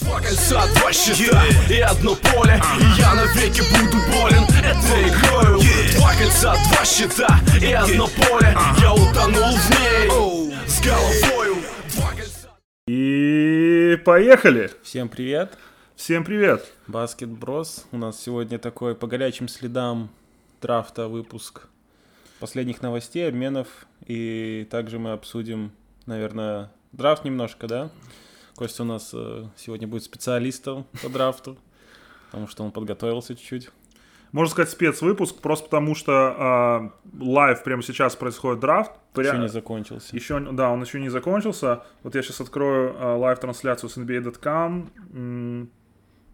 Два кольца, два щита и одно поле И я навеки буду болен этой игрою Два кольца, два щита и одно поле Я утонул в ней с головою Два кольца И поехали! Всем привет! Всем привет! Баскет Брос. У нас сегодня такой по горячим следам драфта выпуск последних новостей, обменов. И также мы обсудим, наверное, драфт немножко, да? Костя у нас э, сегодня будет специалистом по драфту, потому что он подготовился чуть-чуть. Можно сказать спецвыпуск, просто потому что э, live прямо сейчас происходит драфт. Еще Пря- не закончился. Еще, да, он еще не закончился. Вот я сейчас открою э, live-трансляцию с NBA.com. М,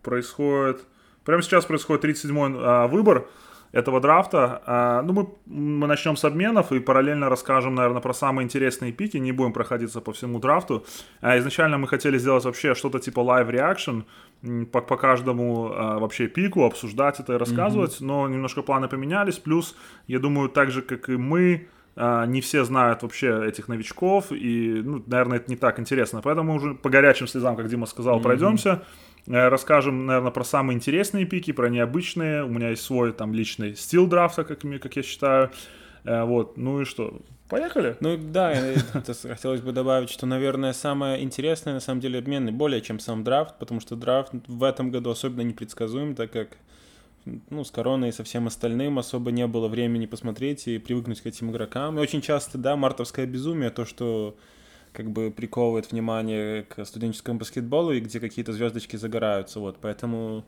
Происходит... Прямо сейчас происходит 37-й э, выбор этого драфта. А, ну, мы, мы начнем с обменов и параллельно расскажем, наверное, про самые интересные пики. Не будем проходиться по всему драфту. А, изначально мы хотели сделать вообще что-то типа live reaction по, по каждому а, вообще пику, обсуждать это и рассказывать, но немножко планы поменялись. Плюс, я думаю, так же, как и мы, не все знают вообще этих новичков, и, ну, наверное, это не так интересно. Поэтому уже по горячим слезам, как Дима сказал, пройдемся. Э, Расскажем, наверное, про самые интересные пики, про необычные. У меня есть свой там личный стил драфта, как, как я считаю. Э, Вот, ну и что, поехали? Ну да, хотелось бы добавить, что, наверное, самое интересное на самом деле обмены более чем сам драфт, потому что драфт в этом году особенно непредсказуем, так как ну, с короной и со всем остальным особо не было времени посмотреть и привыкнуть к этим игрокам. И очень часто, да, мартовское безумие, то, что как бы приковывает внимание к студенческому баскетболу и где какие-то звездочки загораются, вот, поэтому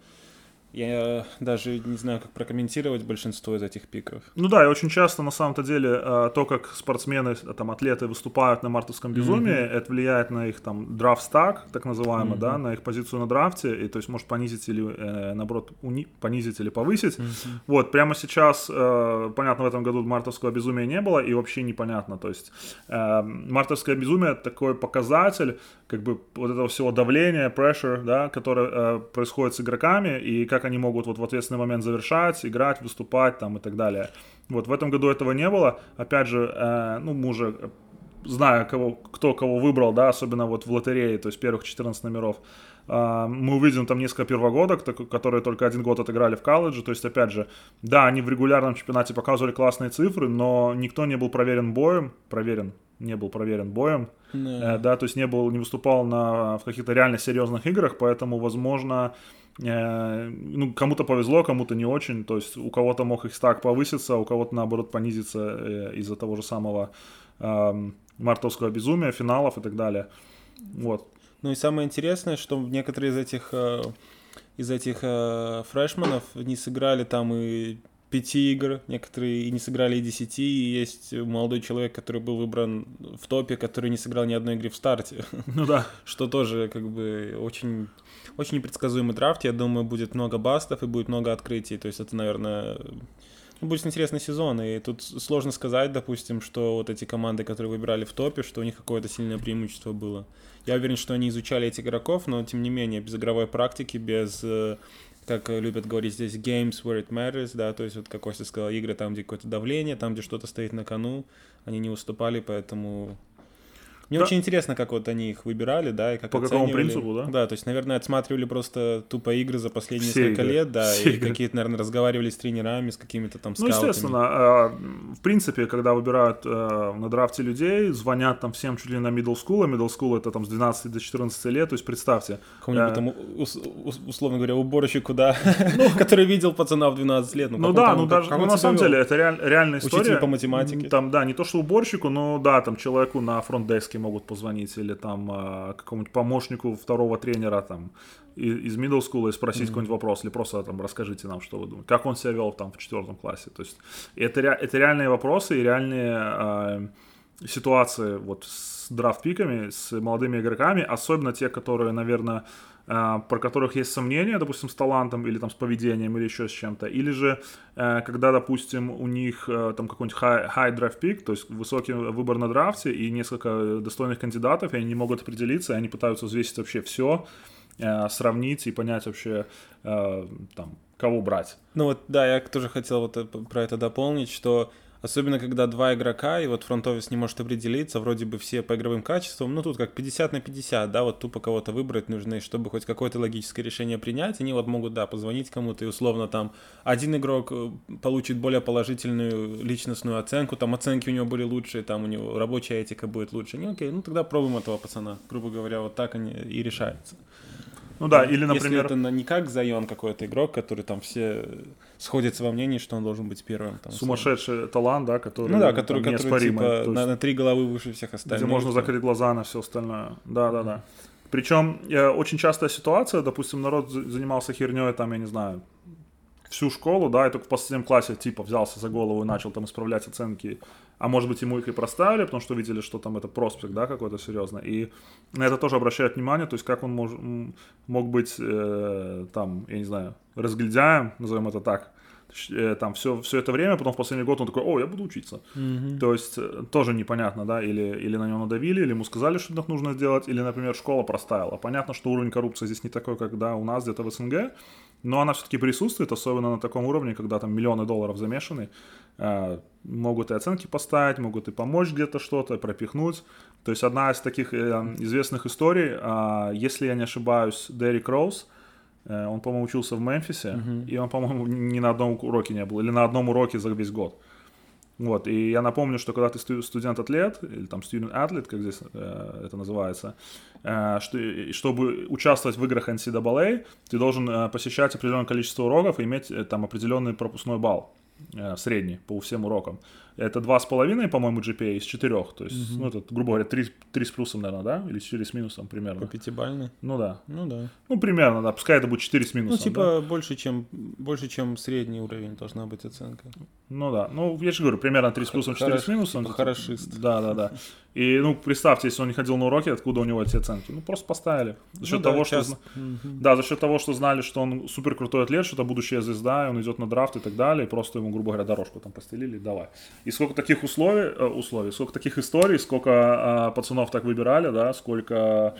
я даже не знаю, как прокомментировать большинство из этих пиков. Ну да, и очень часто на самом-то деле э, то, как спортсмены, э, там, атлеты выступают на мартовском безумии, это влияет на их там драфт стак, так называемый, да, на их позицию на драфте, и то есть может понизить или, э, наоборот, уни- понизить или повысить. Вот, прямо сейчас, э, понятно, в этом году мартовского безумия не было, и вообще непонятно, то есть э, мартовское безумие такой показатель, как бы вот этого всего давления, pressure, да, которое э, происходит с игроками, и как они могут вот в ответственный момент завершать, играть, выступать там и так далее. Вот в этом году этого не было. Опять же, э, ну, мы уже зная, кого, кто кого выбрал, да, особенно вот в лотерее, то есть первых 14 номеров, мы увидим там несколько первогодок, которые только один год отыграли в колледже, то есть, опять же, да, они в регулярном чемпионате показывали классные цифры, но никто не был проверен боем, проверен, не был проверен боем, э, да, то есть не был, не выступал на, в каких-то реально серьезных играх, поэтому, возможно, э, ну, кому-то повезло, кому-то не очень, то есть у кого-то мог их стак повыситься, у кого-то, наоборот, понизиться э, из-за того же самого мартовского безумия, финалов и так далее. Вот. Ну и самое интересное, что некоторые из этих э, из этих э, фрешманов не сыграли там и пяти игр, некоторые и не сыграли и десяти, и есть молодой человек, который был выбран в топе, который не сыграл ни одной игры в старте, Ну да. что тоже как бы очень очень непредсказуемый драфт, я думаю, будет много бастов и будет много открытий, то есть это, наверное, ну, будет интересный сезон, и тут сложно сказать, допустим, что вот эти команды, которые выбирали в топе, что у них какое-то сильное преимущество было. Я уверен, что они изучали этих игроков, но тем не менее, без игровой практики, без, э, как любят говорить здесь, games where it matters, да, то есть вот, как Костя сказал, игры там, где какое-то давление, там, где что-то стоит на кону, они не выступали, поэтому... Мне Да. очень интересно, как вот они их выбирали, да, и как По какому оценивали. принципу, да? Да, то есть, наверное, отсматривали просто тупо игры за последние Все несколько игры. лет, да, Все и игры. какие-то, наверное, разговаривали с тренерами, с какими-то там Ну, скаутами. естественно, э, в принципе, когда выбирают э, на драфте людей, звонят там всем чуть ли на middle school, а middle school это там с 12 до 14 лет, то есть представьте, Какому-нибудь Э, там, ус- ус- условно говоря, уборщику, да, который видел пацана в 12 лет. Ну он да, ну даже ну, на самом деле это реаль- реальная история. по математике. Там, да, не то что уборщику, но да, там человеку на фронт-деске могут позвонить или там а, какому-нибудь помощнику второго тренера там из middle school и спросить какой-нибудь вопрос или просто там расскажите нам, что вы думаете, как он себя вел там в четвертом классе. То есть это, это реальные вопросы и реальные а, ситуации вот с драфт-пиками, с молодыми игроками, особенно те, которые, наверное, про которых есть сомнения, допустим, с талантом или там с поведением или еще с чем-то, или же э, когда, допустим, у них э, там какой-нибудь high, draft pick, то есть высокий выбор на драфте и несколько достойных кандидатов, и они не могут определиться, и они пытаются взвесить вообще все, сравнить и понять вообще э, там кого брать. Ну вот, да, я тоже хотел вот про это дополнить, что Особенно, когда два игрока, и вот фронт-офис не может определиться, вроде бы все по игровым качествам, ну тут как 50 на 50, да, вот тупо кого-то выбрать нужно, чтобы хоть какое-то логическое решение принять, они вот могут, да, позвонить кому-то, и условно там один игрок э, получит более положительную личностную оценку, там оценки у него были лучшие, там у него рабочая этика будет лучше. Не, окей, ну тогда пробуем этого пацана, грубо говоря, вот так они и решаются. Ну да, или, например... Если это не как Зайон какой-то игрок, который там все сходятся во мнении, что он должен быть первым. Там, Сумасшедший условно. талант, да, который Ну да, который, там, который типа, на, на три головы выше всех остальных. Где можно закрыть глаза на все остальное. Да-да-да. Причем э, очень частая ситуация, допустим, народ занимался херней, там, я не знаю, всю школу, да, и только в последнем классе, типа, взялся за голову и начал там исправлять оценки а может быть ему их и проставили, потому что видели, что там это проспект, да, какой-то серьезно. И на это тоже обращают внимание, то есть как он мож, мог быть э, там, я не знаю, разглядяем, назовем это так, там все, все это время, потом в последний год он такой, о, я буду учиться. Mm-hmm. То есть э, тоже непонятно, да, или, или на него надавили, или ему сказали, что так нужно сделать, или, например, школа проставила. Понятно, что уровень коррупции здесь не такой, как да, у нас где-то в СНГ, но она все-таки присутствует, особенно на таком уровне, когда там миллионы долларов замешаны. Э, могут и оценки поставить, могут и помочь где-то что-то, пропихнуть. То есть одна из таких э, известных историй, э, если я не ошибаюсь, Дерек Роуз, э, он, по-моему, учился в Мемфисе, uh-huh. и он, по-моему, ни на одном уроке не был, или на одном уроке за весь год. Вот, и я напомню, что когда ты студент-атлет, или там студент-атлет, как здесь э, это называется, э, что, чтобы участвовать в играх NCAA, ты должен э, посещать определенное количество уроков и иметь э, там определенный пропускной балл. Э, средний по всем урокам. Это 2,5, по-моему, GPA из 4. То есть, угу. ну, это, грубо говоря, 3, 3 с плюсом, наверное, да? Или 4 с минусом примерно. По пятибалльной? Ну да. Ну да. Ну, примерно, да. Пускай это будет 4 с минусом. Ну, типа, да? больше, чем, больше, чем средний уровень должна быть оценка. Ну да. Ну, я же говорю, примерно 3 с плюсом, 4 Хорош, с минусом. Типа хорошист. Да, да, да. И, ну, представьте, если он не ходил на уроки, откуда у него эти оценки? Ну, просто поставили. За счет ну, того, да, что... Угу. Да, за счет того, что знали, что он супер крутой атлет, что это будущая звезда, и он идет на драфт и так далее, и просто ему, грубо говоря, дорожку там постелили, давай. И сколько таких условий, э, условий сколько таких историй, сколько э, пацанов так выбирали, да, сколько...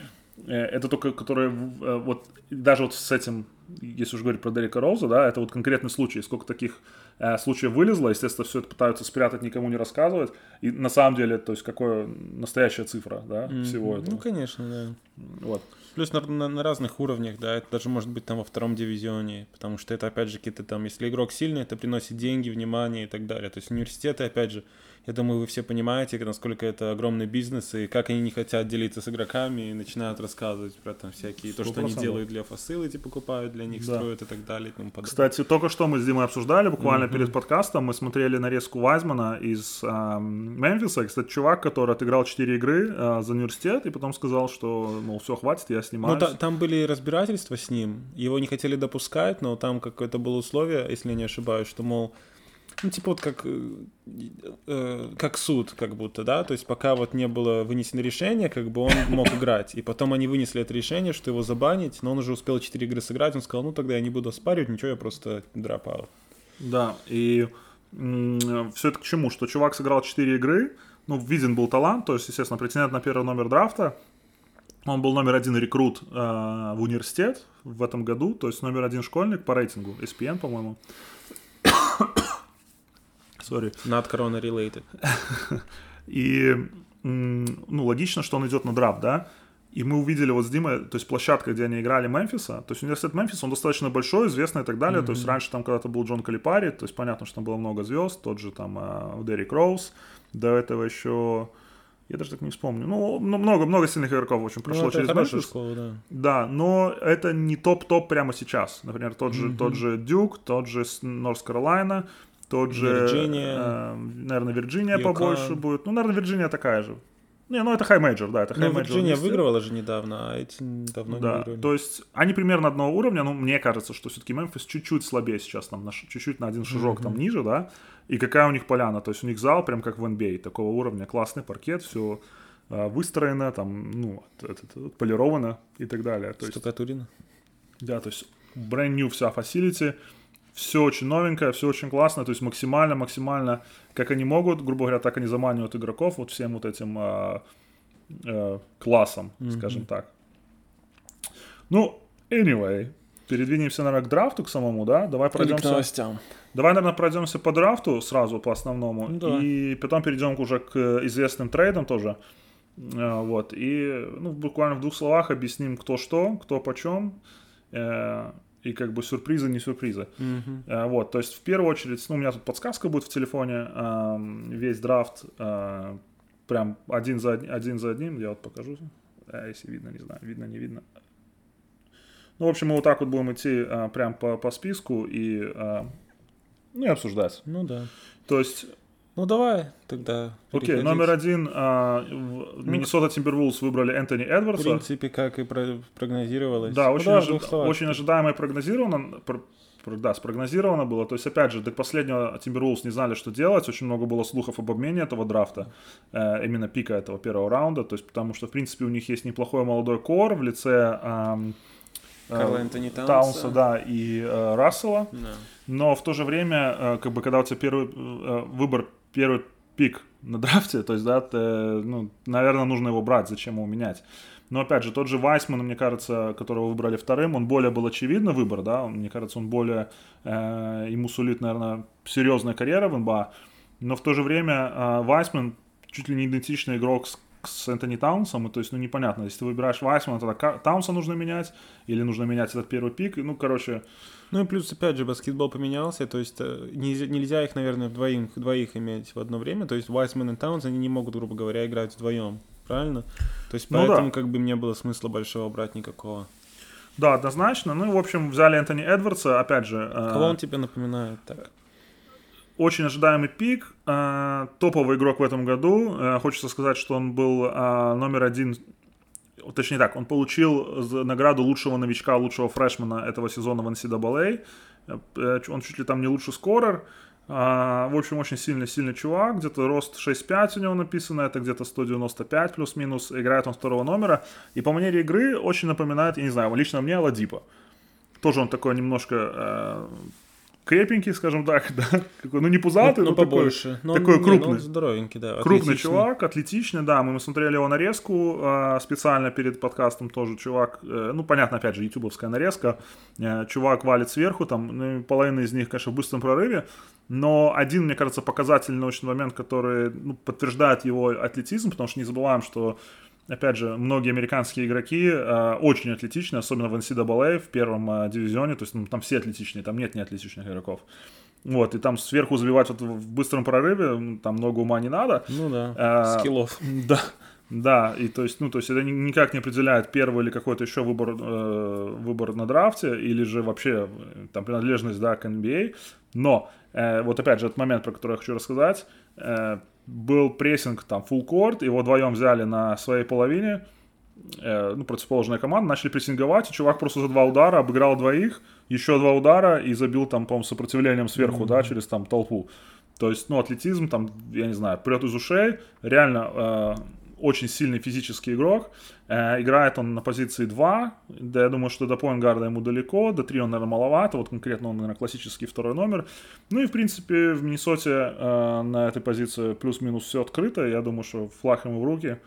Э, это только, которые, э, вот, даже вот с этим, если уж говорить про Дерека Роуза, да, это вот конкретный случай, сколько таких э, случаев вылезло, естественно, все это пытаются спрятать, никому не рассказывать, и на самом деле, то есть, какая настоящая цифра, да, mm-hmm. всего этого. Ну, конечно, да. Вот. Плюс на, на, на разных уровнях, да, это даже может быть там во втором дивизионе, потому что это, опять же, какие-то там, если игрок сильный, это приносит деньги, внимание и так далее. То есть университеты, опять же, я думаю, вы все понимаете, насколько это огромный бизнес, и как они не хотят делиться с игроками, и начинают рассказывать про там всякие, 100%. то, что они делают для фасилити, покупают для них, да. строят и так далее. И тому подобное. Кстати, только что мы с Димой обсуждали, буквально mm-hmm. перед подкастом, мы смотрели нарезку Вайзмана из э, Мемфиса, кстати, чувак, который отыграл 4 игры э, за университет, и потом сказал, что, мол, все, хватит, я снимаюсь. Ну, та, там были разбирательства с ним, его не хотели допускать, но там какое-то было условие, если я не ошибаюсь, что, мол, ну, типа вот как, э, э, как суд, как будто, да, то есть пока вот не было вынесено решение, как бы он мог играть, и потом они вынесли это решение, что его забанить, но он уже успел 4 игры сыграть, он сказал, ну тогда я не буду оспаривать, ничего, я просто дропал. Да, и все это к чему, что чувак сыграл 4 игры, ну, виден был талант, то есть, естественно, претендент на первый номер драфта, он был номер один рекрут э, в университет в этом году, то есть номер один школьник по рейтингу, SPN, по-моему. Sorry. Not corona related. И, ну, логично, что он идет на драфт, да? И мы увидели вот с Димой, то есть площадка, где они играли Мемфиса, то есть университет Мемфиса, он достаточно большой, известный и так далее, mm-hmm. то есть раньше там когда-то был Джон Калипари, то есть понятно, что там было много звезд, тот же там э, Дерек Роуз, до этого еще, я даже так не вспомню, ну, много-много сильных игроков, в общем, прошло ну, через Мемфис. Школа, да. да, но это не топ-топ прямо сейчас, например, тот же, mm-hmm. тот же Дюк, тот же Норс Каролайна, тот же, Вирджиния, э, наверное, Вирджиния побольше будет. Ну, наверное, Вирджиния такая же. Не, ну это high major, да, это high major. Вирджиния выигрывала же недавно, а эти давно да, не выиграли. то есть они примерно одного уровня, но мне кажется, что все-таки Мемфис чуть-чуть слабее сейчас, там, на, чуть-чуть на один шажок mm-hmm. там ниже, да, и какая у них поляна, то есть у них зал прям как в NBA, а, такого уровня, классный паркет, все э, выстроено, там, ну, полировано и так далее. То Штукатурено. Да, то есть brand new вся facility, все очень новенькое, все очень классно, то есть максимально, максимально, как они могут, грубо говоря, так они заманивают игроков вот всем вот этим э, э, классом, mm-hmm. скажем так. Ну, anyway, передвинемся, наверное, к драфту к самому, да? Давай Или к пройдемся. новостям. Давай, наверное, пройдемся по драфту сразу, по основному. Ну, давай. И потом перейдем уже к известным трейдам тоже. Э, Вот. И ну, буквально в двух словах объясним, кто что, кто почем. э, И как бы сюрпризы, не сюрпризы. Мгм. Э, Вот, то есть в первую очередь, ну, у меня тут подсказка будет в телефоне, эм, весь драфт э, прям один за, од- один за одним, я вот покажу, Э, если видно, не знаю, видно, не видно. Ну, в общем, мы вот так вот будем идти э, прям по, по списку и, э, ну, и обсуждать. Ну да. То есть, Ну давай тогда. окей, переходить. номер один, в- Миннесота Тимбервулс выбрали Энтони В Эдвардса. принципе, как и про- прогнозировалось. Да, Ну очень, в ожи- очень ожидаемо и прогнозировано. пр- пр- Да, спрогнозировано было. То есть, опять же, до последнего Timberwolves не знали, что делать. Очень много было слухов об обмене этого драфта, э, именно пика этого первого раунда. То есть, потому что, в принципе, у них есть неплохой молодой кор в лице э, Карла Энтони Таунса. Таунса, да, и э, Рассела. Да. Но в то же время, э, как бы, когда у тебя первый э, выбор, первый пик на драфте, то есть, да, ты, ну, наверное, нужно его брать, зачем его менять. Но, опять же, тот же Вайсман, мне кажется, которого выбрали вторым, он более был очевидный выбор, да, мне кажется, он более, э, ему сулит, наверное, серьезная карьера в НБА, но в то же время э, Вайсман чуть ли не идентичный игрок с, с Энтони Таунсом, и то есть, ну, непонятно, если ты выбираешь Вайсмана, тогда Таунса нужно менять, или нужно менять этот первый пик, ну, короче, Ну и плюс, опять же, баскетбол поменялся, то есть э, нельзя, нельзя их, наверное, вдвоим, двоих иметь в одно время, то есть Вайсман и Таунс, они не могут, грубо говоря, играть вдвоем, правильно? То есть Ну поэтому да. как бы не было смысла большого брать никакого. Да, однозначно. Ну и, в общем, взяли Энтони Эдвардса, опять же. э, Кого он тебе напоминает так? Очень ожидаемый пик, э, топовый игрок в этом году. Э, хочется сказать, что он был э, номер один, точнее так, он получил награду лучшего новичка, лучшего фрешмена этого сезона в NCAA. Э, э, он чуть ли там не лучший скорер. А, в общем, очень сильный-сильный чувак. Где-то рост 6'5 у него написано, это где-то 195 плюс-минус. Играет он второго номера. И по манере игры очень напоминает, я не знаю, лично мне Аладипа. Тоже он такой немножко крепенький, скажем так, да. Какой, ну, не пузатый, ну, но такой, побольше. Но он- такой не, ну, крупный. он здоровенький, да. Крупный чувак, атлетичный, да, мы смотрели его нарезку э, специально перед подкастом тоже, чувак, э, ну, понятно, опять же, ютубовская нарезка, э, чувак валит сверху, там, ну, половина из них, конечно, в быстром прорыве, но один, мне кажется, показательный очень момент, который ну, подтверждает его атлетизм, потому что не забываем, что Опять же, многие американские игроки э, очень атлетичны, особенно в NCAA, в первом э, дивизионе, то есть ну, там все атлетичные, там нет неатлетичных игроков. Вот, и там сверху забивать вот в быстром прорыве, м, там много ума не надо. Ну да, А, скиллов. Да, да, и то есть, ну, то есть это ни- никак не определяет первый или какой-то еще выбор, э, выбор на драфте, или же вообще э, там принадлежность, да, к NBA. Но, э, вот опять же, этот момент, про который я хочу рассказать, э, был прессинг, там, full court, его вдвоем взяли на своей половине, э, ну, противоположная команда, начали прессинговать, и чувак просто за два удара обыграл двоих, еще два удара и забил там, по-моему, сопротивлением сверху, да, через там толпу. То есть, ну, атлетизм, там, я не знаю, прет из ушей, реально э, очень сильный физический игрок. Э, играет он на позиции 2, да, я думаю, что до поингарда ему далеко, до 3 он, наверное, маловато, вот конкретно он, наверное, классический второй номер. Ну и, в принципе, в Миннесоте э, на этой позиции плюс-минус все открыто, я думаю, что флаг ему в руки,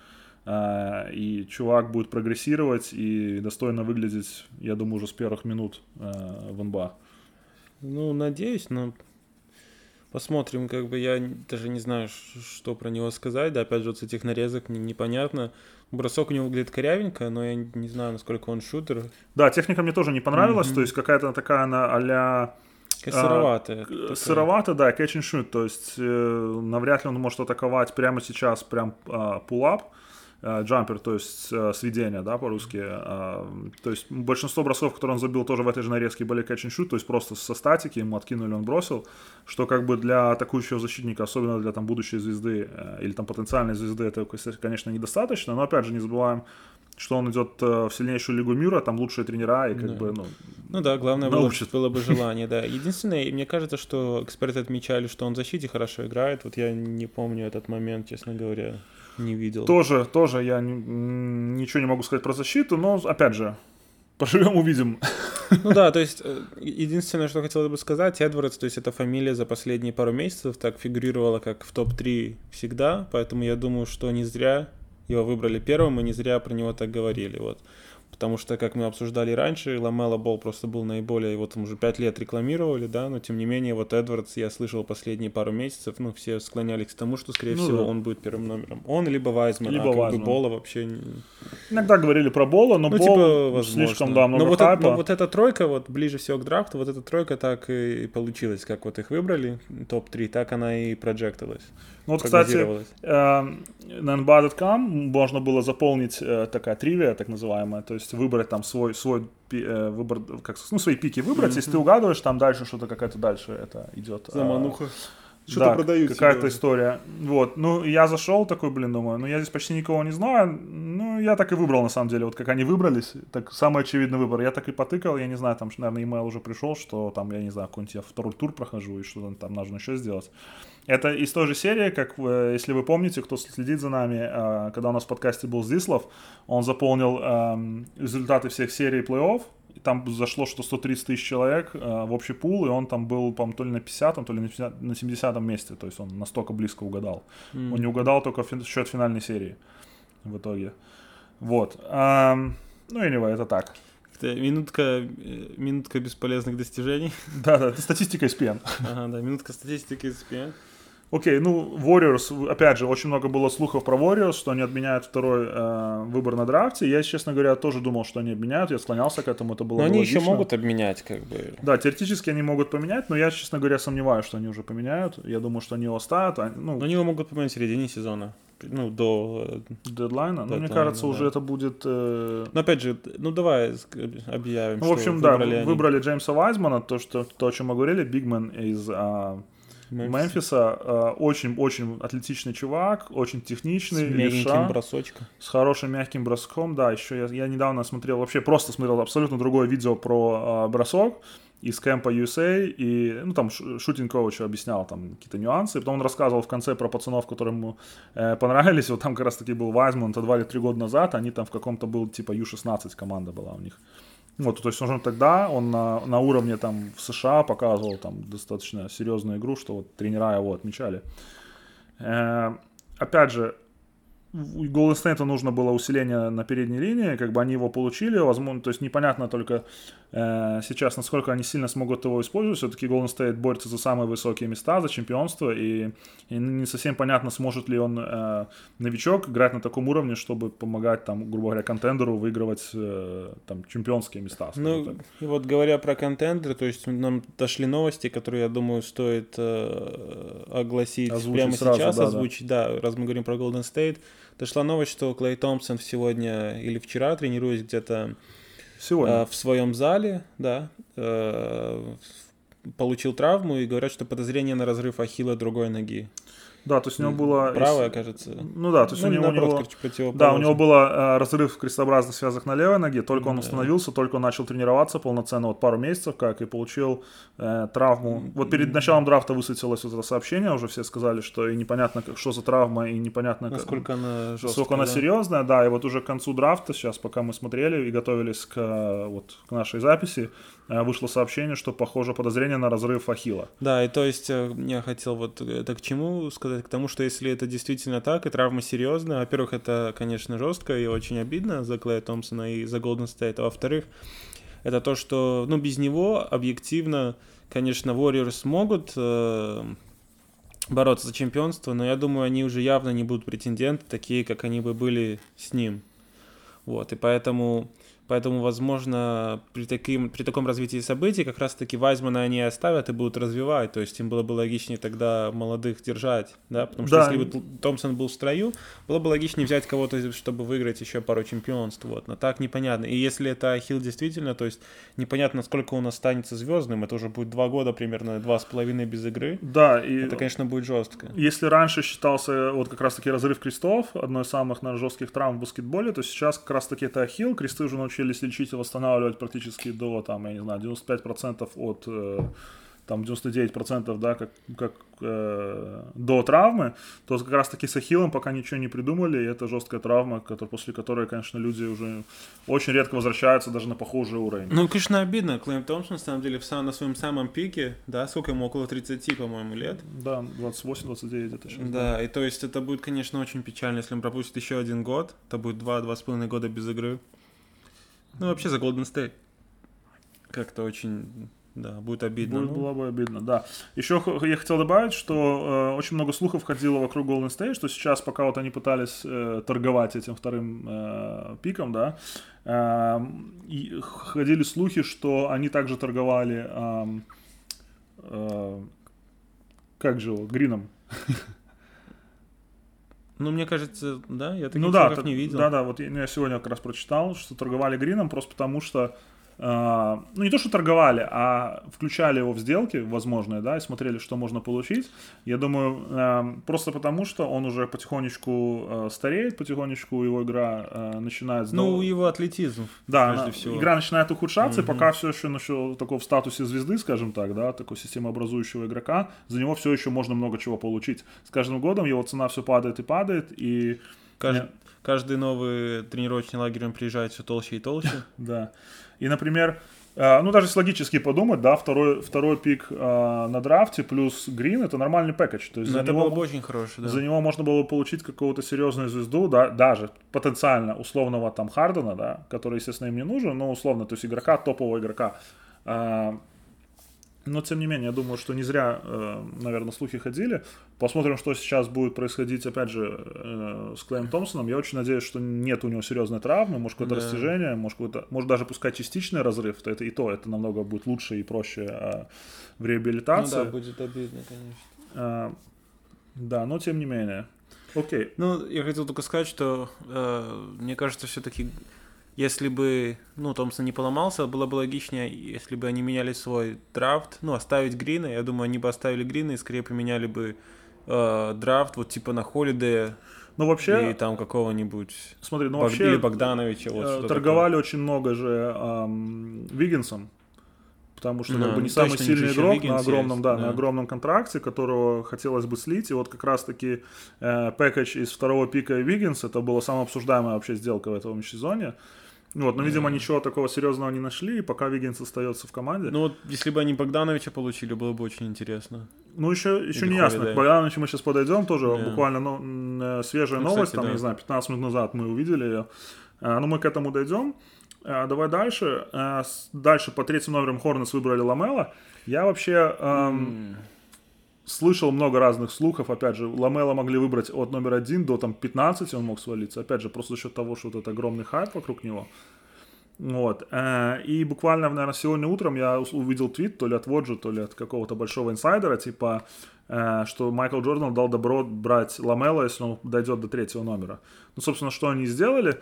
э, и чувак будет прогрессировать и достойно выглядеть, я думаю, уже с первых минут в НБА. Ну, надеюсь, но посмотрим, как бы я даже не знаю, что про него сказать, да, опять же, вот с этих нарезок не- непонятно. Бросок у него выглядит корявенько, но я не знаю, насколько он шутер. Да, техника мне тоже не понравилась, Мгм. то есть какая-то такая она а-ля Сыроватая. Такая. Сыровато, да, catch and shoot, то есть э, навряд ли он может атаковать прямо сейчас, прям а, pull-up, э, джампер, то есть э, сведение, да, по-русски. А, то есть большинство бросов, которые он забил тоже в этой же нарезке, были catch and shoot, то есть просто со статики, ему откинули, он бросил, что как бы для атакующего защитника, особенно для там будущей звезды э, или там потенциальной звезды, это, конечно, недостаточно, но опять же не забываем, что он идет э, в сильнейшую лигу мира, там лучшие тренера, и как Да. бы, ну, Ну да, главное было, научит. было бы желание, да. Единственное, мне кажется, что эксперты отмечали, что он в защите хорошо играет. Вот я не помню этот момент, честно говоря, не видел. Тоже, тоже я ничего не могу сказать про защиту, но опять же, поживем увидим. Ну да, то есть э, единственное, что хотел бы сказать, Эдвардс, то есть эта фамилия за последние пару месяцев так фигурировала как в топ-3 всегда, поэтому я думаю, что не зря его выбрали первым и не зря про него так говорили. Вот. Потому что, как мы обсуждали раньше, Ламела Бол просто был наиболее, его там уже пять лет рекламировали, да, но тем не менее, вот Эдвардс, я слышал последние пару месяцев, ну, все склонялись к тому, что, скорее Ну всего, да. он будет первым номером. Он либо Вайзман, Либо а как Вайзман. бы Бола вообще... не- Иногда говорили про Бола, но Ну, Бол типа, возможно. слишком, да, много но вот, хайпа. но вот эта тройка, вот ближе всего к драфту, вот эта тройка так и получилась, как вот их выбрали, топ-3, так она и проджектилась, Ну вот, кстати, э, на nba.com можно было заполнить э, такая тривия, так называемая, то есть выбрать там свой, свой э, выбор, как, ну, свои пики выбрать, если ты угадываешь, там дальше что-то какая-то дальше это идет. э, Замануха. да, Что-то продают какая-то себе. история. Вот, ну, я зашел такой, блин, думаю, ну, я здесь почти никого не знаю, ну, я так и выбрал, на самом деле, вот как они выбрались, так самый очевидный выбор. Я так и потыкал, я не знаю, там, наверное, имейл уже пришел, что там, я не знаю, какой-нибудь я второй тур прохожу, и что там нужно еще сделать. Это из той же серии, как, э, если вы помните, кто следит за нами, э, когда у нас в подкасте был Здислав, он заполнил эм, результаты всех серий плей-офф, там зашло что 130 тысяч человек э, в общий пул, и он там был, по-моему, то ли на 50 то ли на 50 на 70 месте, то есть он настолько близко угадал. Он не угадал только фин- счет финальной серии в итоге. Вот. Ам, ну, anyway, это так. Это Минутка, минутка бесполезных достижений. Да-да, это статистика ESPN. Ага, да, минутка статистики ESPN. Окей, ну, Warriors, опять же, очень много было слухов про Warriors, что они отменяют второй э, выбор на драфте. Я, честно говоря, тоже думал, что они обменяют, я склонялся к этому, это было Но бы они еще логично. могут обменять, как бы. Да, теоретически они могут поменять, но я, честно говоря, сомневаюсь, что они уже поменяют. Я думаю, что они его оставят. а, Ну, Но они его могут поменять в середине сезона. Ну, до... э, дедлайна. Но мне кажется, уже да. это будет... э, Но опять же, ну давай объявим, Ну, в что общем, да, выбрали они. выбрали Джеймса Вайзмана, то, что, то, о чем мы говорили, бигмен из а, Мемфис. Мемфиса. Очень-очень атлетичный чувак, очень С техничный, мягеньким левша, бросочком. с хорошим мягким броском. Да, еще я, я недавно смотрел, вообще просто смотрел абсолютно другое видео про а, бросок из кемпа USA, и, ну, там шутинг коуч объяснял там какие-то нюансы, потом он рассказывал в конце про пацанов, которые ему э, понравились, вот там как раз таки был Вайзман, это два или три года назад, они там в каком-то был, типа, Ю-16 команда была у них. Вот, то есть уже тогда он на, на уровне там в США показывал там достаточно серьезную игру, что вот тренера его отмечали. Э, опять же, Golden State нужно было усиление на передней линии, как бы они его получили, возможно, то есть непонятно только э, сейчас, насколько они сильно смогут его использовать. Все-таки Golden State борется за самые высокие места, за чемпионство, и, и не совсем понятно, сможет ли он, э, новичок, играть на таком уровне, чтобы помогать, там, грубо говоря, контендеру выигрывать э, там, чемпионские места. Ну, так. и вот говоря про контендеры, то есть нам дошли новости, которые, я думаю, стоит э, огласить Озвучить прямо сразу, сейчас, да, да. озвучить, да. раз мы говорим про Golden State. Дошла новость, что Клей Томпсон сегодня или вчера, тренируясь где-то Сегодня. э, в своем зале, да, э, получил травму и говорят, что подозрение на разрыв ахилла другой ноги. Да, то есть у него было... Правая, кажется. Ну да, то есть Ну, у него... наоборот, него- короче, противоположная. Да, у него был э, разрыв крестообразных связок на левой ноге, только он Да. установился, только он начал тренироваться полноценно, вот пару месяцев как, и получил э, травму. Вот перед началом драфта высветилось вот это сообщение, уже все сказали, что и непонятно, как, что за травма, и непонятно, как- Насколько она жесткая. насколько она да. серьезная, да, и вот уже к концу драфта, сейчас, пока мы смотрели и готовились к, э, вот, к нашей записи, вышло сообщение, что, похоже, подозрение на разрыв ахилла. Да, и то есть э, я хотел вот это к чему сказать, к тому, что если это действительно так, и травма серьезная, во-первых, это, конечно, жестко и очень обидно за Клея Томпсона и за Golden State, а во-вторых, это то, что, ну, без него объективно, конечно, Warriors могут э, бороться за чемпионство, но я думаю, они уже явно не будут претенденты, такие, как они бы были с ним. Вот, и поэтому, поэтому возможно, при, таким, при таком развитии событий как раз-таки Вайзмана они оставят и будут развивать, то есть им было бы логичнее тогда молодых держать, да, потому что Да. если бы Томпсон был в строю, было бы логичнее взять кого-то, чтобы выиграть еще пару чемпионств, вот, но так непонятно. И если это Ахилл действительно, то есть непонятно, сколько он останется звездным, это уже будет два года примерно, два с половиной без игры, Да, и... это, конечно, будет жестко. Если раньше считался вот как раз-таки разрыв крестов, одной из самых, наверное, жестких травм в баскетболе, то сейчас как раз-таки это ахилл. Кресты уже научились лечить и восстанавливать практически до, там, я не знаю, 95% от, э, там, 99%, да, как, как э, до травмы, то как раз-таки с ахиллом пока ничего не придумали, и это жесткая травма, который, после которой, конечно, люди уже очень редко возвращаются даже на похожий уровень. Ну, конечно, обидно. Клейм Томпсон, на самом деле, в сам- на своем самом пике, да, сколько ему, около 30, по-моему, лет. Да, 28-29 где-то сейчас. Да, и то есть это будет, конечно, очень печально, если он пропустит еще один год. Это будет два-два с половиной года без игры. Ну, вообще за Golden State. Как-то очень, да, будет обидно. Будет, ну. было бы обидно, да. Еще я хотел добавить, что э, очень много слухов ходило вокруг Golden State, что сейчас, пока вот они пытались э, торговать этим вторым э, пиком, да, э, и ходили слухи, что они также торговали, эм, э, как же его, Грином. Ну, мне кажется, да, я таких Ну да, не видел. да, да, вот я, ну, я сегодня как раз прочитал, что торговали Грином просто потому, что ну не то, что торговали, а включали его в сделки возможные, да, и смотрели, что можно получить. Я думаю, э, просто потому, что он уже потихонечку э, стареет, потихонечку его игра э, начинает Ну, его атлетизм, да, прежде она- всего. игра начинает ухудшаться, и Мгм. пока все еще еще такого в статусе звезды, скажем так, да, такой системообразующего игрока, за него все еще можно много чего получить. С каждым годом его цена все падает и падает, и Кажд-. Каждый новый тренировочный лагерь он приезжает все толще и толще. Да. И, например, э, ну даже если логически подумать, да, второй, второй пик э, на драфте плюс Грин это нормальный пэкэдж. То есть Но за это него, было бы очень хороший, да. за него можно было бы получить какого-то серьезную звезду, да, даже потенциально условного там Хардена, да, который, естественно, им не нужен, но условно, то есть игрока, топового игрока. А, но, тем не менее, я думаю, что не зря, э, наверное, слухи ходили. Посмотрим, что сейчас будет происходить, опять же, э, с Клеем Томпсоном. Я очень надеюсь, что нет у него серьезной травмы, может, какое-то Да. растяжение, может, какой-то, может, даже пускай частичный разрыв, то это и то, это намного будет лучше и проще а, в Ну реабилитации. да, будет обидно, конечно. А, да, но тем не менее. Окей. Ну, я хотел только сказать, что э, мне кажется, все-таки, если бы, ну, Томпсон не поломался, было бы логичнее, если бы они меняли свой драфт, ну, оставить Грина, я думаю, они бы оставили Грина и скорее поменяли бы э, драфт вот типа на Холидея Ну, вообще, и там какого-нибудь смотри, ну, Бог- вообще... или Богдановича. Вот, Э, торговали очень много же ам, Виггинсом, потому что Да, как бы не самый сильный игрок на огромном, есть, да, да. на огромном контракте, которого хотелось бы слить, и вот как раз-таки э, пэкэдж из второго пика Виггинс, это была самая обсуждаемая вообще сделка в этом сезоне. Вот, но, видимо, ничего такого серьезного не нашли, и пока Виггинс остается в команде. Ну вот, если бы они Богдановича получили, было бы очень интересно. Ну, еще, еще Или не ясно. К Богдановичу мы сейчас подойдем, тоже Да. буквально ну, э, свежая Ну, новость, кстати, там, да. не знаю, 15 минут назад мы увидели ее. А, Ну, мы к этому дойдем. Давай дальше. Дальше по третьим номерам Хорнес выбрали Ламела. Я вообще эм, слышал много разных слухов. Опять же, Ламела могли выбрать от номера 1 до там 15, он мог свалиться. Опять же, просто за счет того, что вот этот огромный хайп вокруг него. Вот. э, И буквально, наверное, сегодня утром я увидел твит, то ли от Воджи, то ли от какого-то большого инсайдера, типа, э, что Майкл Джордан дал добро брать Ламела, если он дойдет до третьего номера. Ну, собственно, что они сделали.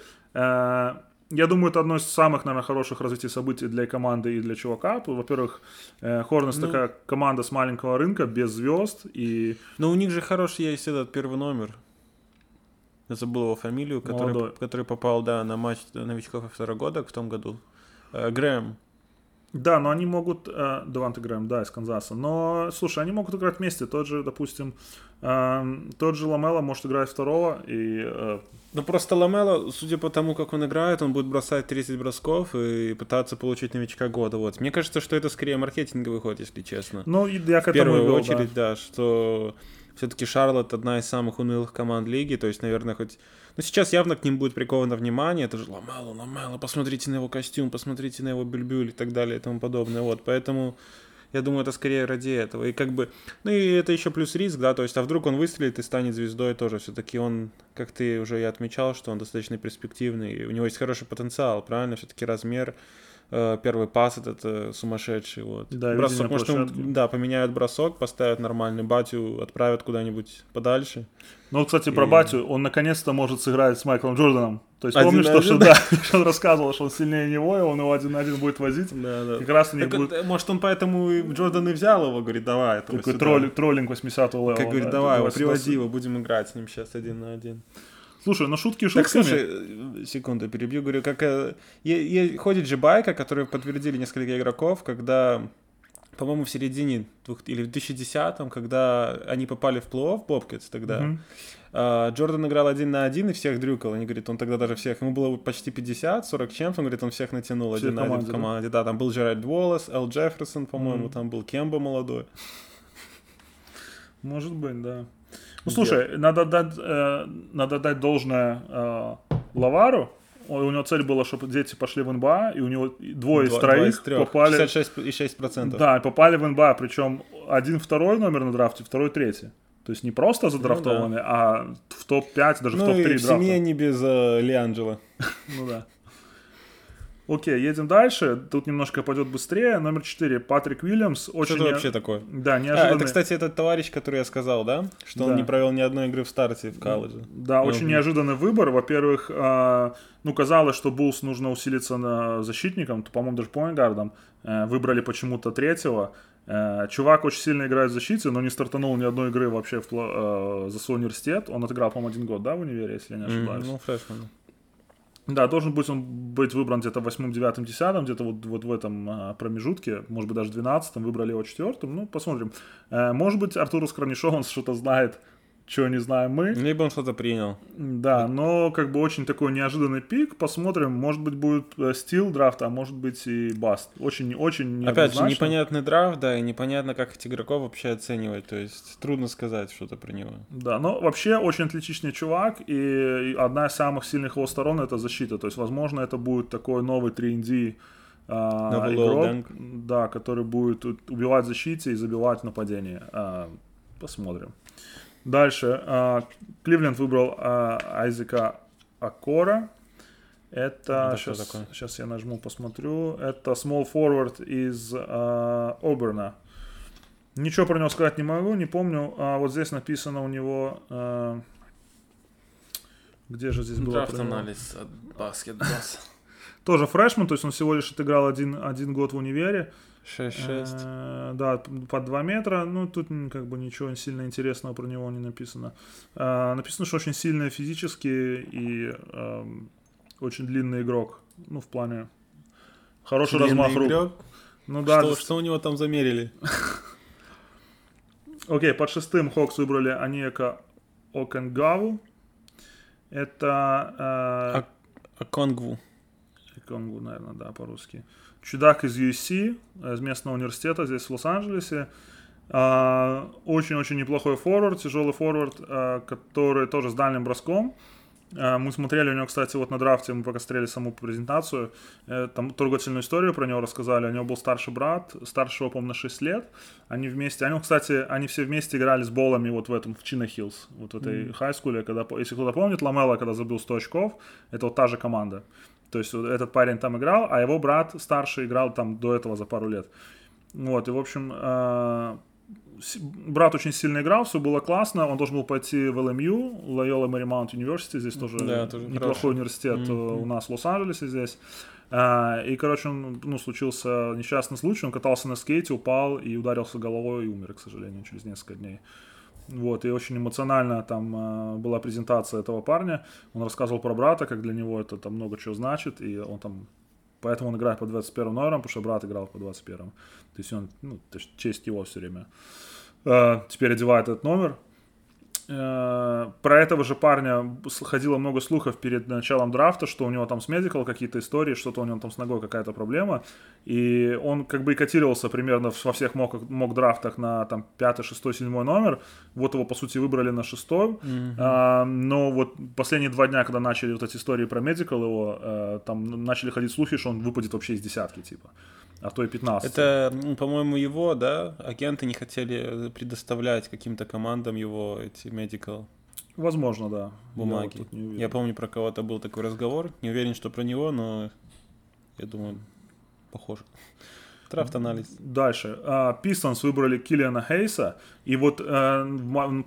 Э, Я думаю, это одно из самых, наверное, хороших развитий событий для команды и для чувака. Во-первых, э, Хорнес Ну. такая команда с маленького рынка, без звезд, и Но у них же хороший есть этот первый номер. Я забыл его фамилию, который, Молодой. который попал, да, на матч новичков второгодок в том году. Э, Грэм. Да, но они могут... Э, Деванте Грэм, да, из Канзаса. Но, слушай, они могут играть вместе. Тот же, допустим, тот же Ламела может играть второго. И, э, Ну просто Ламело, судя по тому, как он играет, он будет бросать 30 бросков и пытаться получить новичка года. Вот. Мне кажется, что это скорее маркетинговый ход, если честно. ну, я к в этому первую и вел, очередь, да. да, что все-таки Шарлотт одна из самых унылых команд лиги, то есть, наверное, хоть... Ну, сейчас явно к ним будет приковано внимание, это же Ламело, Ламело, посмотрите на его костюм, посмотрите на его бюльбюль и так далее и тому подобное, вот, поэтому я думаю, это скорее ради этого, и как бы, ну, и это еще плюс риск, да, то есть, а вдруг он выстрелит и станет звездой тоже, все-таки он, как ты уже и отмечал, что он достаточно перспективный, у него есть хороший потенциал, правильно, все-таки размер, первый пас этот э, сумасшедший, вот. Да, бросок, может, площадки. да, поменяют бросок, поставят нормальный батю, отправят куда-нибудь подальше. Ну, кстати, про И- Батю, он наконец-то может сыграть с Майклом Джорданом. То есть Один помнишь, на то, один, что, да? что он рассказывал, что он сильнее него, и он его один на один будет возить. Да, да. Как раз у них Так, будет э, может, он поэтому и Джордан и взял его, говорит, давай. такой сюда. троллинг, троллинг 80-го левела. Как говорит, да, давай его, сюда. приводи его, будем играть с ним сейчас один на один. Слушай, ну шутки Так, шутками. слушай, э, секунду, перебью, говорю, как... э, е- е- ходит же байка, которую подтвердили несколько игроков, когда, по-моему, в середине двух, или в 2010-м, когда они попали в плей-офф, Бобкетс тогда, а, Джордан играл один на один и всех дрюкал. Они говорит, он тогда даже всех, ему было почти 50, 40 чем он говорит, он всех натянул Все один на один в команде. Да, там был Джеральд Уоллес, Эл Джефферсон, по-моему, там был Кембо молодой. Может быть, да. Ну слушай, надо дать, э, надо дать должное э, Лавару. у него цель была, чтобы дети пошли в НБА, и у него двое из Два- два троих из попали... 66,6%. Да, попали в НБА, причем один второй номер на драфте, второй третий. То есть не просто задрафтованный, а в топ-5, даже в Ну топ-3 и в драфта. семье не без э, Лианджело. Ну да. Окей, едем дальше. Тут немножко пойдет быстрее. Номер 4. Патрик Уильямс. Очень Что это не- вообще такое? Да, А, неожиданный. это, кстати, этот товарищ, который я сказал, да? Что Да. он не провел ни одной игры в старте в колледже. Да, очень Мгм. неожиданный выбор. Во-первых, а, ну, казалось, что Булс нужно усилиться на защитником, то, по-моему, даже поингардом. Э, Выбрали почему-то третьего. Э, Чувак очень сильно играет в защите, но не стартанул ни одной игры вообще в э, за свой университет. Он отыграл, по-моему, один год, да, в универе, если я не ошибаюсь. Ну, фрешман. Да, должен быть он быть выбран где-то в 8, 9, 10, где-то вот, вот в этом а, промежутке, может быть, даже 12 выбрали его четвертым, ну, посмотрим. Э, может быть, Артурус Кранишов, он что-то знает, чего не знаем мы. Либо он что-то принял. Да, но как бы очень такой неожиданный пик, посмотрим, может быть, будет э, стил драфта, а может быть и баст. Очень, очень Опять же, непонятный драфт, да, и непонятно, как этих игроков вообще оценивать. То есть трудно сказать что-то про него. Да, но вообще очень отличный чувак, и одна из самых сильных его сторон это защита. То есть, возможно, это будет такой новый 3D а, игрок, да, который будет убивать в защите и забивать в нападении. А, посмотрим. Дальше. а, Кливленд выбрал а, Айзека Акора. Это, Это что сейчас, такое? сейчас я нажму, посмотрю. Это small forward из Оберна. Ничего про него сказать не могу, не помню. А вот здесь написано у него... а, где же здесь было? про него? от баскетбас. Тоже фрешман, то есть он всего лишь отыграл один, один год в универе. 6-6. Э, Да, под 2 метра. Ну, тут как бы ничего сильно интересного про него не написано. Э, Написано, что очень сильный физически и эм, очень длинный игрок. Ну, в плане хороший размах рук. Ну да, что, что у него там замерили? Окей, под шестым Хокс выбрали Анека Окенгаву. Это... э, Оконгву. Оконгву, наверное, да, по-русски. Чудак из USC, э, из местного университета здесь, в Лос-Анджелесе. А, Очень-очень неплохой форвард, тяжелый форвард, а, который тоже с дальним броском. А, Мы смотрели у него, кстати, вот на драфте, мы пока смотрели саму презентацию, э, там трогательную историю про него рассказали. У него был старший брат, старшего, по-моему, на 6 лет. Они вместе, они, кстати, они все вместе играли с Болами вот в этом, в Chino Hills, вот в этой high school-е, когда, если кто-то помнит, Ламело, когда забил 100 очков, это вот та же команда. То есть вот этот парень там играл, а его брат старший играл там до этого за пару лет. Вот, и, в общем, э, брат очень сильно играл, все было классно, он должен был пойти в LMU, Loyola Marymount University, здесь тоже, Да, тоже неплохой хороший. университет э, у нас в Лос-Анджелесе здесь. Э, И, короче, он, ну, случился несчастный случай, он катался на скейте, упал и ударился головой и умер, к сожалению, через несколько дней. Вот, и очень эмоционально там э, была презентация этого парня. Он рассказывал про брата, как для него это там много чего значит, и он там... Поэтому он играет по 21 номерам, потому что брат играл по 21. То есть он, ну, то есть честь его все время. Э, теперь одевает этот номер. Э, Про этого же парня ходило много слухов перед началом драфта, что у него там с медикал какие-то истории, что-то у него там с ногой какая-то проблема. И он как бы и котировался примерно во всех мок, мок драфтах на там 5, 6, 7 номер. Вот его, по сути, выбрали на шестой. А, но вот последние два дня, когда начали вот эти истории про медикал его, э, там начали ходить слухи, что он выпадет вообще из десятки, типа. А то и 15. Это, м, по-моему, его, да, агенты не хотели предоставлять каким-то командам его эти medical Возможно, да. Я вот бумаги. не уверен. Я помню, про кого-то был такой разговор. Не уверен, что про него, но я думаю, похоже. Драфт-анализ. Дальше. Пистонс выбрали Киллиана Хейса. И вот, э,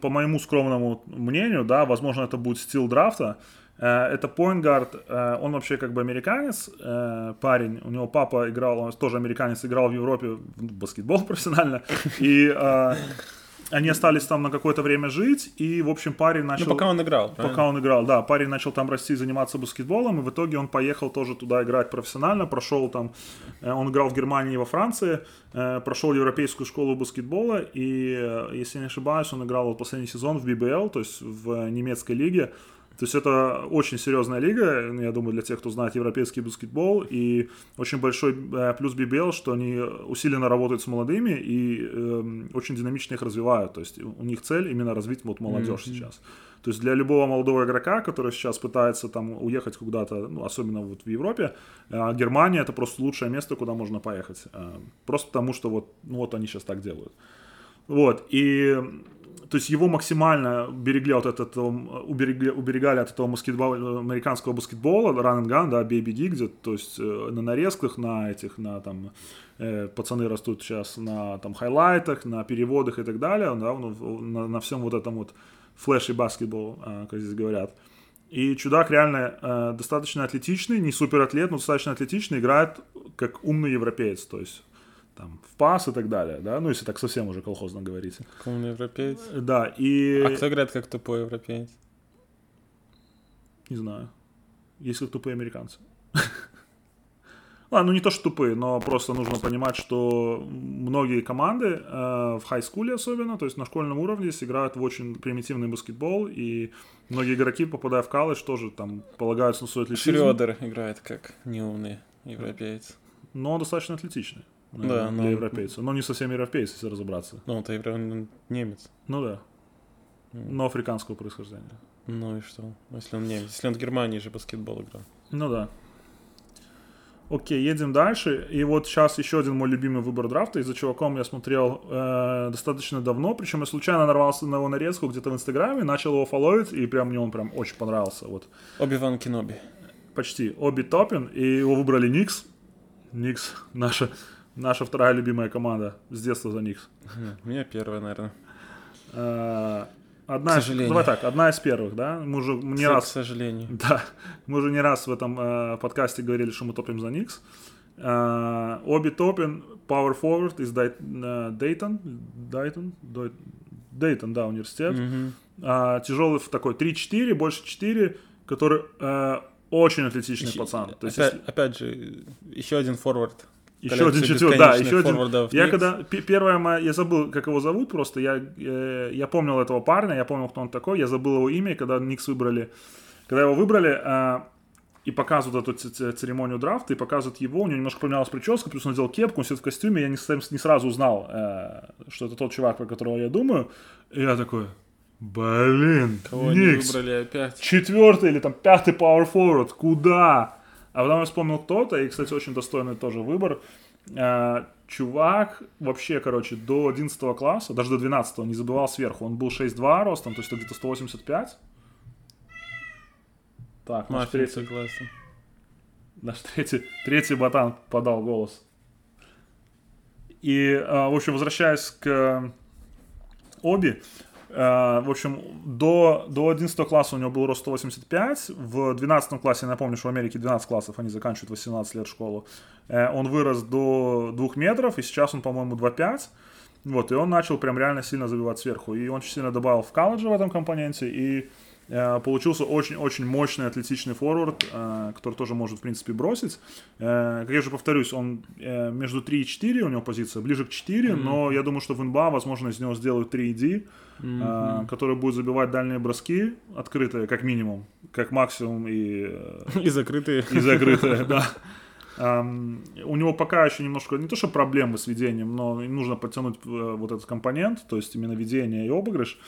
по моему скромному мнению, да, возможно, это будет стил драфта. Э, Это поингард, он вообще как бы американец, э, парень. У него папа играл, он тоже американец, играл в Европе в баскетбол профессионально. И э, они остались там на какое-то время жить. И, в общем, парень Ну, начал... пока он играл, правильно? Пока он играл, да, парень начал там расти, заниматься баскетболом, и в итоге он поехал тоже туда играть профессионально, прошел там, э, он играл в Германии и во Франции, э, прошел европейскую школу баскетбола, и, э, если не ошибаюсь, он играл вот последний сезон в BBL, то есть в немецкой лиге, То есть это очень серьезная лига, ну, я думаю, для тех, кто знает европейский баскетбол, и очень большой э, плюс BBL, что они усиленно работают с молодыми и э, очень динамично их развивают. То есть у них цель именно развить вот молодежь mm-hmm. сейчас. То есть для любого молодого игрока, который сейчас пытается там уехать куда-то, ну, особенно вот в Европе, э, Германия это просто лучшее место, куда можно поехать. Э, просто потому что вот, ну, вот они сейчас так делают. Вот, и то есть его максимально берегли от этого, уберегли, уберегали от этого баскетбола, американского баскетбола, run and gun, да, бей беги, где то есть э, на нарезках, на этих, на там, э, пацаны растут сейчас на там хайлайтах, на переводах и так далее, да, ну, на, на всем вот этом вот флеши баскетбол, э, как здесь говорят. И чудак реально э, достаточно атлетичный, не супер атлет, но достаточно атлетичный, играет как умный европеец, то есть там, в пас и так далее, да, ну, если так совсем уже колхозно говорить. Как умный европеец? Да, и... А кто играет как тупой европеец? Не знаю. Есть как тупые американцы. А, ну не то, что тупые, но просто нужно понимать, что многие команды э, в хай-скуле особенно, то есть на школьном уровне играют в очень примитивный баскетбол, и многие игроки, попадая в колледж, тоже там полагаются на свой атлетизм. Шрёдер играет как неумный европеец. Но достаточно атлетичный наверное, да, для но... европейца. Но не совсем европейец, если разобраться. Ну, это евро... немец. Ну да. Но африканского происхождения. Ну и что? Если он немец. Если он в Германии же баскетбол играл. Ну да. Окей, едем дальше. И вот сейчас еще один мой любимый выбор драфта. И за чуваком я смотрел э, достаточно давно. Причем я случайно нарвался на его нарезку где-то в Инстаграме, начал его фолловить, и прям мне он прям очень понравился. Вот. Оби-Ван Кеноби. Почти. Оби Топин. И его выбрали Никс. Никс, наша Наша вторая любимая команда с детства за них. У меня первая, наверное. А, одна, сожалению. Давай так, одна из первых, да? Мы уже не к, раз... К сожалению. Да, мы уже не раз в этом э, подкасте говорили, что мы топим за Никс. Э, Оби топим, power forward из э, Дейтон, Дейтон, Дейтон, да, университет. Mm-hmm. Э, тяжелый такой 3-4, больше 4, который э, очень атлетичный еще, пацан. То есть, опять, если... опять же, еще один форвард еще один четвертый, да, еще один. Я когда первое моя, я забыл, как его зовут, просто я э, я помнил этого парня, я помнил, кто он такой, я забыл его имя, когда Никс выбрали, когда его выбрали, э, и показывают эту церемонию драфта, и показывают его, у него немножко поменялась прическа, плюс он надел кепку, он сидит в костюме, я не, не сразу узнал, э, что это тот чувак, про которого я думаю, и я такой, блин, Кого Никс, выбрали опять? четвертый или там пятый power forward, куда? А потом я вспомнил кто-то, и, кстати, очень достойный тоже выбор. А, чувак вообще, короче, до 11 класса, даже до 12 не забывал сверху. Он был 6'2 ростом, то есть где-то 185. Так, наш третий... класса. Наш третий, третий ботан подал голос. И, а, в общем, возвращаясь к Оби, Э, в общем, до, до 11 класса у него был рост 185. В 12 классе, я напомню, что в Америке 12 классов, они заканчивают 18 лет школу. Э, он вырос до 2 метров, и сейчас он, по-моему, 2,5. Вот, и он начал прям реально сильно забивать сверху. И он очень сильно добавил в колледже в этом компоненте. И Э, получился очень-очень мощный атлетичный форвард, э, который тоже может, в принципе, бросить. Э, как я уже повторюсь, он между 3 и 4, у него позиция ближе к 4, mm-hmm. но я думаю, что в НБА, возможно, из него сделают 3 D, mm-hmm. который будет забивать дальние броски, открытые, как минимум, как максимум и... И закрытые. И закрытые, да. Um, у него пока еще немножко, не то что проблемы с ведением, но им нужно подтянуть вот этот компонент, то есть именно ведение и обыгрыш.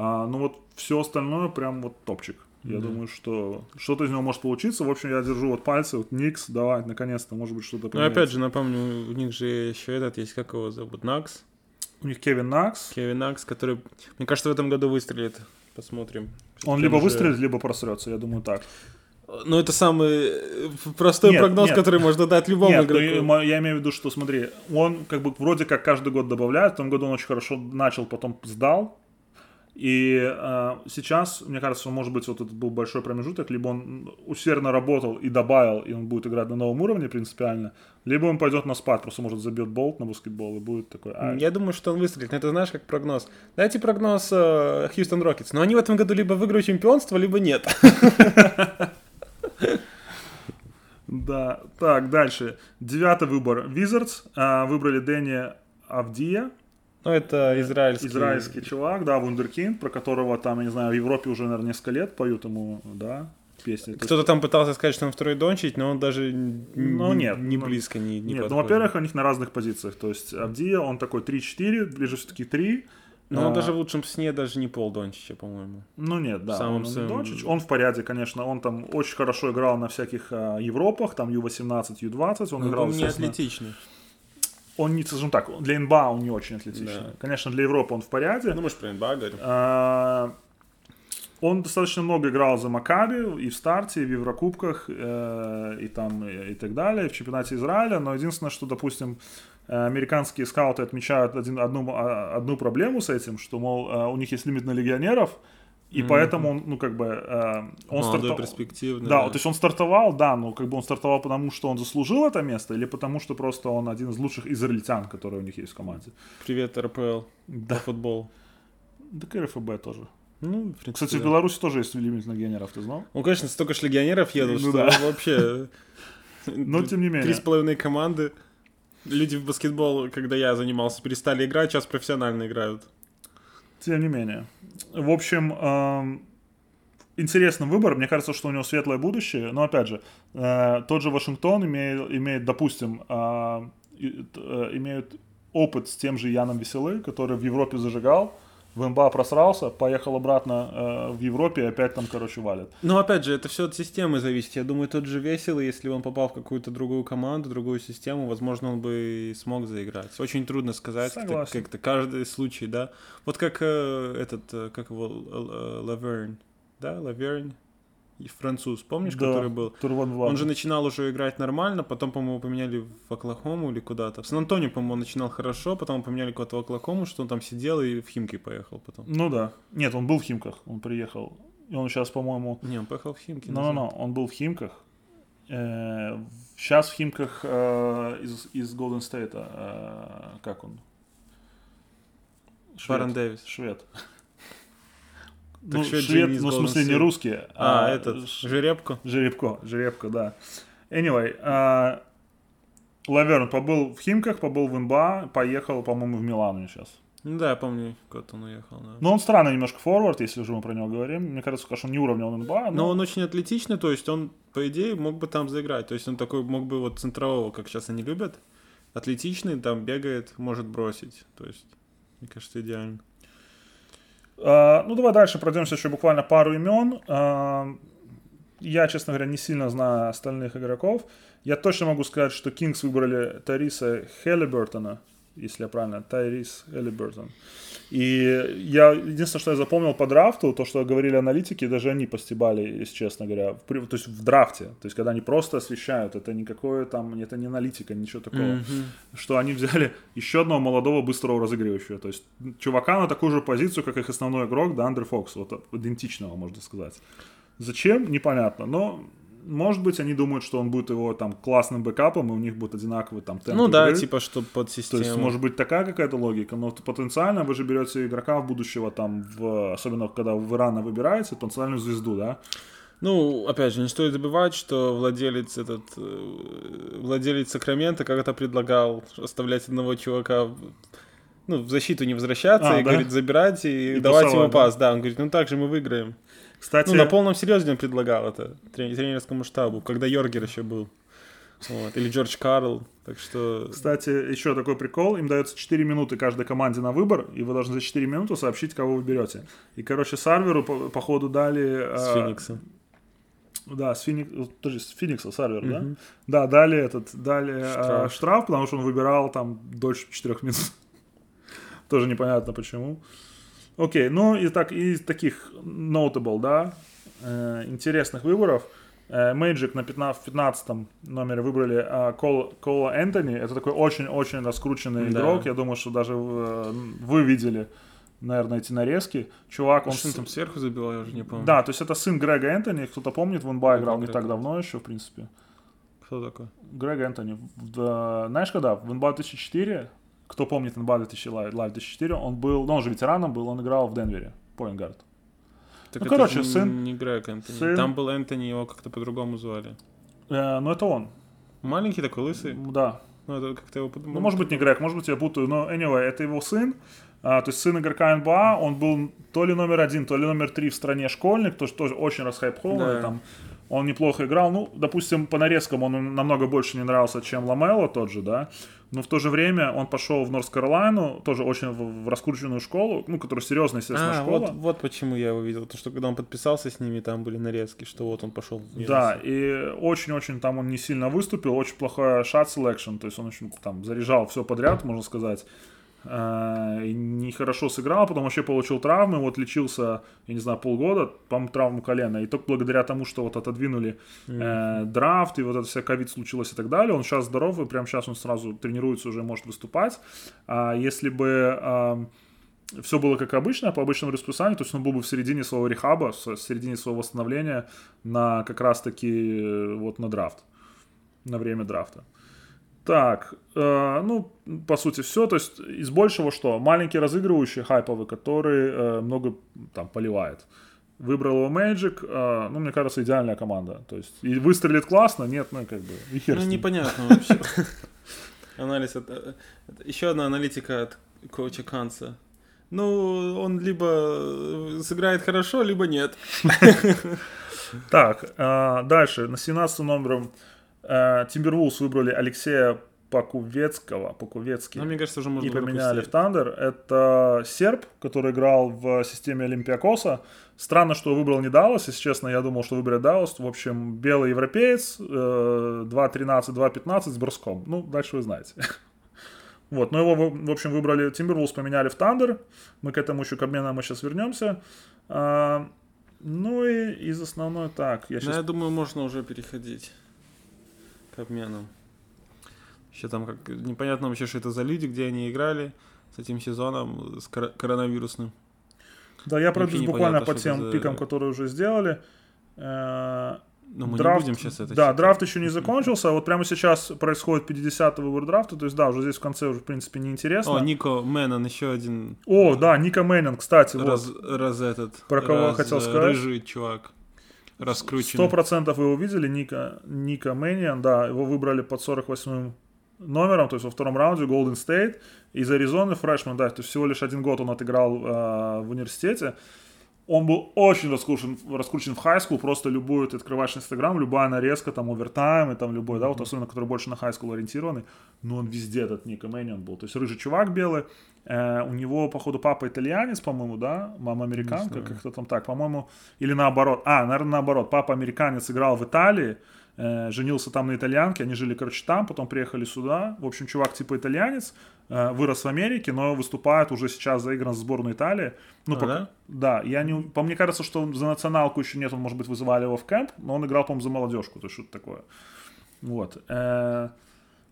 А, ну вот все остальное прям вот топчик. Я mm-hmm. думаю, что что-то из него может получиться. В общем, я держу вот пальцы. Вот Никс, давай, наконец-то, может быть, что-то Ну, опять же, напомню, у них же еще этот есть, как его зовут, Накс. У них Кевин Накс. Кевин Накс, который, мне кажется, в этом году выстрелит. Посмотрим. Он либо уже... выстрелит, либо просрется, я думаю, так. Ну, это самый э, простой нет, прогноз, нет. который можно дать любому нет, ну, игроку. Ну, я имею в виду, что, смотри, он как бы вроде как каждый год добавляет, в том году он очень хорошо начал, потом сдал, и э, сейчас, мне кажется, может быть, вот этот был большой промежуток, либо он усердно работал и добавил, и он будет играть на новом уровне принципиально, либо он пойдет на спад, просто может забьет болт на баскетбол и будет такой... А... Я думаю, что он выстрелит, но это знаешь как прогноз. Дайте прогноз Хьюстон э, Рокетс, но они в этом году либо выиграют чемпионство, либо нет. Да, так, дальше. Девятый выбор. Wizards. А, выбрали Дэнни Авдия. Ну, это израильский... Израильский чувак, да, Вундеркинд, про которого там, я не знаю, в Европе уже, наверное, несколько лет поют ему, да, песни. То Кто-то там пытался сказать, что он второй Дончич, но он даже Ну, нет, не ну, близко, не, не Нет, ну, подходит. во-первых, у них на разных позициях. То есть Абдия, он такой 3-4, ближе все-таки 3. Но он А, даже в лучшем сне даже не пол Дончича, по-моему. Ну нет, да. самым он, не своим- Дончич. он в порядке, конечно. Он там очень хорошо играл на всяких а, Европах, там Ю-18, Ю-20. Он Но играл, он не атлетичный. Он не, скажем так, для НБА он не очень атлетичный. Да. Конечно, для Европы он в порядке. Ну, мы же про НБА говорим. А, Он достаточно много играл за Макаби и в старте, и в Еврокубках, э, и там, и, и так далее, и в чемпионате Израиля. Но единственное, что, допустим, э, американские скауты отмечают один, одну, а, одну проблему с этим, что, мол, э, у них есть лимит на легионеров, и Мгм. поэтому он, ну, как бы, э, он старта- перспективный. Да, то есть он стартовал, да, но как бы он стартовал потому, что он заслужил это место, или потому, что просто он один из лучших израильтян, которые у них есть в команде. Привет, РПЛ. Да. Да. Футбол. Да, и РФБ тоже. Ну, в принципе, Кстати, в да. Беларуси тоже есть лимит на легионеров, ты знал? Ну, конечно, столько ж легионеров едут, Ну что да. вообще... Но тем не менее. Три с половиной команды. Люди в баскетбол, когда я занимался, перестали играть, сейчас профессионально играют. Тем не менее. В общем, интересный выбор. Мне кажется, что у него светлое будущее. Но опять же, э, тот же Вашингтон имеет, имеет допустим, и- э, имеют опыт с тем же Яном Веселы, который в Европе зажигал, в НБА просрался, поехал обратно э, в Европе и опять там, короче, валит. Но опять же, это все от системы зависит. Я думаю, тот же веселый, если бы он попал в какую-то другую команду, другую систему, возможно, он бы и смог заиграть. Очень трудно сказать, как-то, как-то каждый случай, да. Вот как э, этот, э, как его, э, Лаверн, да, Лаверн, и француз, помнишь, Да, который был? который вон- Он же начинал уже играть нормально, потом, по-моему, поменяли в Оклахому или куда-то. В Сан-Антонио, по-моему, он начинал хорошо, потом поменяли куда-то в Оклахому, что он там сидел и в Химки поехал потом. Ну да. Нет, он был в Химках, он приехал. И он сейчас, по-моему, Не, он поехал в Химки. Ну, ну, он был в Химках. Сейчас в Химках э, из, из Golden State, э, как он? Швед. Барон Дэвис. Швед. Так ну, же швед, ну, в смысле, не русский. А, этот, Ш- жеребко. Жеребко, жеребко, да. Anyway, э, Лаверн побыл в Химках, побыл в НБА, поехал, по-моему, в Милан сейчас. Ну да, я помню, куда он уехал, да. Но он странный немножко форвард, если уже мы про него говорим. Мне кажется, конечно, он не уровня он НБА, но... Но он очень атлетичный, то есть он, по идее, мог бы там заиграть. То есть он такой мог бы вот центрового, как сейчас они любят. Атлетичный, там бегает, может бросить. То есть, мне кажется, идеально. А, ну, давай дальше пройдемся еще буквально пару имен. А, я, честно говоря, не сильно знаю остальных игроков. Я точно могу сказать, что Кингс выбрали Тариса Хеллибертона, если я правильно, Тайрис Хеллибертон. И я, единственное, что я запомнил по драфту, то, что говорили аналитики, даже они постебали, если честно говоря, в то есть в драфте, то есть когда они просто освещают, это никакое там, это не аналитика, ничего такого что они взяли еще одного молодого быстрого разыгрывающего. То есть чувака на такую же позицию, как их основной игрок, да, Андре Фокс, вот идентичного, можно сказать. Зачем? Непонятно. Но, может быть, они думают, что он будет его там классным бэкапом, и у них будет одинаковый там темп Ну да, игры. типа, что под То систему. есть, может быть, такая какая-то логика, но потенциально вы же берете игрока будущего, там, в, особенно когда вы рано выбираете, потенциальную звезду, да? Ну, опять же, не стоит забывать, что владелец этот, э, владелец Сакрамента когда-то предлагал оставлять одного чувака, в- ну, в защиту не возвращаться, А, и да? говорит, забирать и, И давать пасовать, ему да? пас. Да, он говорит, ну так же мы выиграем. Кстати, Ну, на полном серьезе он предлагал это тренерскому штабу, когда Йоргер еще был. Вот. Или Джордж Карл. Так что... Кстати, еще такой прикол. Им дается 4 минуты каждой команде на выбор, и вы должны за 4 минуты сообщить, кого вы берете. И, короче, Сарверу, по, походу, дали... С а, Фениксом. Да, с, Феник... тоже с Феникса Сарвер, да? Мгм. Да, дали этот, дали а, Штраф. штраф, потому что он выбирал там дольше 4 минут. Тоже непонятно почему. Окей, ну и так, из таких notable, да, э, интересных выборов. Э, Мэйджик на 15, в 15 номере выбрали а, Кол- Кола Энтони. Это такой очень-очень раскрученный Да. игрок. Я думаю, что даже э, вы видели, наверное, эти нарезки. Чувак, он... Он с- там сверху забивал, я уже не помню. Да, то есть это сын Грега Энтони. Кто-то помнит, в НБА играл не Грег так давно еще, в принципе. Кто такой? Грег Энтони. В- да, знаешь, когда? В НБА 2004, кто помнит НБА 2000, Live Live 2004, он был, ну, он же ветераном был, он играл в Денвере, поингард. Так Ну, это короче, сын- Не Грег Энтони. сын- Там был Энтони, его как-то по-другому звали. Э, ну, это он, Маленький такой, лысый. да. Ну, это как-то его подумал. Ну, может быть, не Грег, может быть, я путаю, но anyway, это его сын. А, то есть сын игрока НБА, он был то ли номер один, то ли номер три в стране школьник, то, что тоже очень расхайпованный, Да. там, он неплохо играл. Ну, допустим, по нарезкам он намного больше не нравился, чем Ламело тот же, да. Но в то же время он пошел в Норс Каролайну, тоже очень в, в раскрученную школу, ну, которая серьезная, естественно, А, школа. вот, вот почему я его видел. То, что когда он подписался с ними, там были нарезки, что вот он пошел в Да, и очень-очень там он не сильно выступил, очень плохой shot selection, то есть он очень там заряжал все подряд, можно сказать. Э, нехорошо сыграл, потом вообще получил травмы, вот лечился, я не знаю, полгода, по-моему, травму колена, и только благодаря тому, что вот отодвинули э, драфт, и вот это вся ковид случилось и так далее, он сейчас здоров, и прямо сейчас он сразу тренируется, уже может выступать. А если бы все было как обычно, по обычному расписанию, то есть он был бы в середине своего рехаба, в середине своего восстановления на как раз-таки э, вот на драфт, на время драфта. Так, э, ну, по сути, все. То есть из большего что? Маленький разыгрывающий хайповый, который э, много там поливает. Выбрал его Magic, э, ну, мне кажется, идеальная команда. То есть, и выстрелит классно, нет, ну, как бы, и хер Ну, непонятно вообще. Анализ. это- это Еще одна аналитика от коуча Канца. Ну, он либо э, сыграет хорошо, либо нет. Так, э, дальше, на 17 номером Тимбервулс выбрали Алексея Пакувецкого, Пакувецкий. Но мне кажется, уже можно и поменяли в. Тандер. Это серб, который играл в системе Олимпиакоса. Странно, что выбрал не Даллас, если честно, я думал, что выберет Даллас. В общем, белый европеец, э, 2.13, 2.15 с броском. Ну, дальше вы знаете. Вот, но его, в общем, выбрали Timberwolves, поменяли в Тандер. Мы к этому еще к обменам мы сейчас вернемся. А, ну и из основной так. Я Ну, сейчас я думаю, можно уже переходить к обменам. Еще там как непонятно вообще, что это за люди, где они играли с этим сезоном, с кор- коронавирусным. Да, я пройдусь буквально по тем за- пикам, которые уже сделали. Э, Но мы Драфт- не будем сейчас это Да, читать. драфт еще не закончился. Вот прямо сейчас происходит 50-й выбор драфта. То есть, да, уже здесь в конце уже, в принципе, неинтересно. О, Нико Мэннон, еще один О, да, Ника Мэннин, кстати, вот. раз, раз этот. Про кого раз, хотел э, сказать? Рыжий чувак. Сто Раскрученный. процентов вы его видели, Ника, Ника Мэниан, да, его выбрали под 48 номером, то есть во втором раунде Golden State из Аризоны, freshman, да, то есть всего лишь один год он отыграл э, в университете. Он был очень раскручен, раскручен в high school, просто любую, ты открываешь Инстаграм, любая нарезка, там, овертайм, и там любой, да, вот особенно, который больше на high school ориентированный, но он везде этот Нико Мэнниан был. То есть рыжий чувак белый, э, у него, походу, папа итальянец, по-моему, да, мама американка, как-то там так, по-моему, или наоборот. А, наверное, наоборот, папа американец играл в Италии, э, женился там на итальянке, они жили, короче, там, потом приехали сюда. В общем, чувак типа итальянец, э, вырос в Америке, но выступает уже сейчас заигран за сборную Италии. Ну, А, пока- да? да, я не, по мне кажется, что за националку еще нет, он, может быть, вызывали его в кемп, но он играл, по-моему, за молодежку, то есть что-то такое. Вот. Э,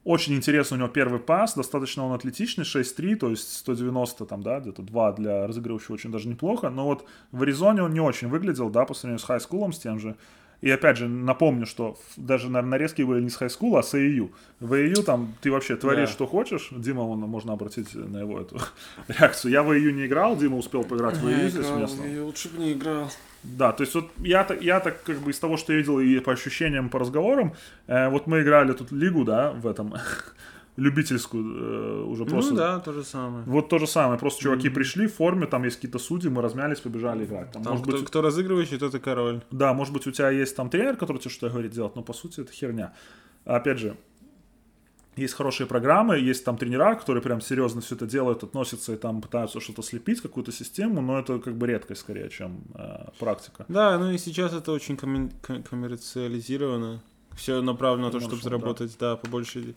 Очень интересный у него первый пас, достаточно он атлетичный, 6-3, то есть 190 там, да, где-то 2 для разыгрывающего очень даже неплохо, но вот в Аризоне он не очень выглядел, да, по сравнению с хайскулом, с тем же. И опять же, напомню, что даже на нарезки были не с хайскула, а с AU. В AU там ты вообще творишь, Да. что хочешь. Дима, он, можно обратить на его эту реакцию. Я в AU не играл, Дима успел поиграть в AU здесь местно. Я лучше бы не играл. Да, то есть вот я, так- я так как бы из того, что я видел и по ощущениям, по разговорам, э, вот мы играли тут лигу, да, в этом, любительскую э, уже просто. Ну да, то же самое. Вот то же самое, просто чуваки пришли в форме, там есть какие-то судьи, мы размялись, побежали играть. Там, Там может кто, быть, кто разыгрывающий, тот и король. да, может быть, у тебя есть там тренер, который тебе что-то говорит делать, но по сути это херня. Опять же, есть хорошие программы, есть там тренера, которые прям серьезно все это делают, относятся и там пытаются что-то слепить, какую-то систему, но это как бы редкость скорее, чем э, практика. Да, ну и сейчас это очень коммерциализировано. Все направлено на то, Ну, чтобы что, заработать, да, побольше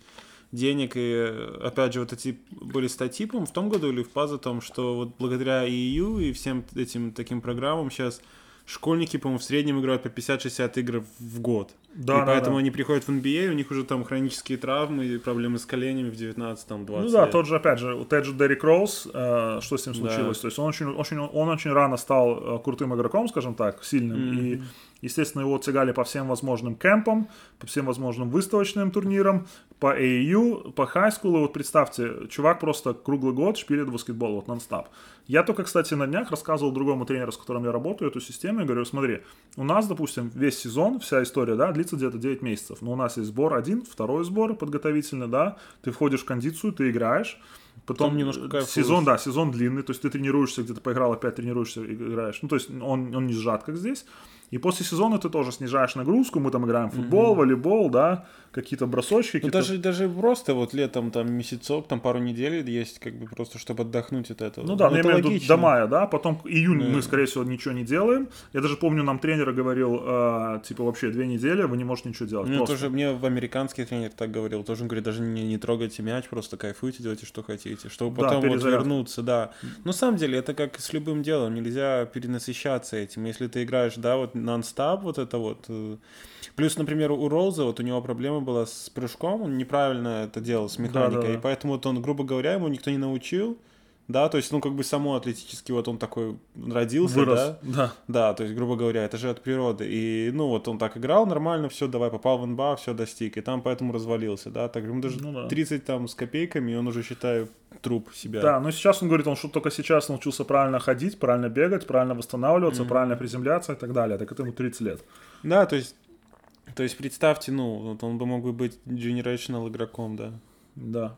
денег. И опять же, вот эти были статьи, по-моему, в том году или в ПАЗ о том, что вот благодаря EU и всем этим таким программам сейчас школьники, по-моему, в среднем играют по 50-60 игр в год. Да, и да, поэтому да. они приходят в NBA, у них уже там хронические травмы и проблемы с коленями в 19 там 20 Ну да, лет. тот же, опять же, вот же Деррик Роуз, э, что с ним Да. случилось? То есть он очень, очень, он очень рано стал э, крутым игроком, скажем так, сильным, Мгм. и Естественно, его тягали по всем возможным кемпам, по всем возможным выставочным турнирам, по AAU, по хайскулу. Вот представьте, чувак просто круглый год шпилит баскетбол, вот нон-стоп. Я только, кстати, на днях рассказывал другому тренеру, с которым я работаю, эту систему, и говорю, смотри, у нас, допустим, весь сезон, вся история, да, длится где-то 9 месяцев, но у нас есть сбор один, второй сбор подготовительный, да, ты входишь в кондицию, ты играешь, Потом, Потом немножко кайфуешь. сезон, да, сезон длинный, то есть ты тренируешься, где-то поиграл, опять тренируешься, играешь. Ну, то есть он, он не сжат, как здесь. И после сезона ты тоже снижаешь нагрузку, мы там играем в футбол, mm-hmm. волейбол, да, какие-то бросочки. Ну, даже, даже просто вот летом, там, месяцок, там, пару недель есть, как бы, просто, чтобы отдохнуть от этого. Ну да, ну, я имею в виду до мая, да, потом июнь Да. мы, скорее всего, ничего не делаем. Я даже помню, нам тренер говорил, э, типа, вообще две недели вы не можете ничего делать. Ну, просто. тоже мне в американский тренер так говорил. Тоже он говорит, даже не, не трогайте мяч, просто кайфуйте, делайте, что хотите. Чтобы Да, потом вот перезарядка. вернуться, да. Но на самом деле, это как с любым делом. Нельзя перенасыщаться этим. Если ты играешь, да, вот нон-стоп, вот это вот. э, Плюс, например, у Роуза, вот у него проблема была с прыжком, он неправильно это делал с механикой. Да-да-да. И поэтому вот он, грубо говоря, ему никто не научил. Да, то есть, ну, как бы само атлетически вот он такой родился, Вырос, да, да. да, то есть, грубо говоря, это же от природы. И, ну, вот он так играл нормально, все, давай, попал в НБА, все, достиг. И там поэтому развалился, да. Так, ему даже Ну да. 30 там с копейками, и он уже, считаю, труп себя. Да, но сейчас он говорит, он что только сейчас научился правильно ходить, правильно бегать, правильно восстанавливаться, правильно приземляться и так далее. Так это ему 30 лет. Да, то есть, то есть, представьте, ну, вот он бы мог бы быть generational игроком, да. Да.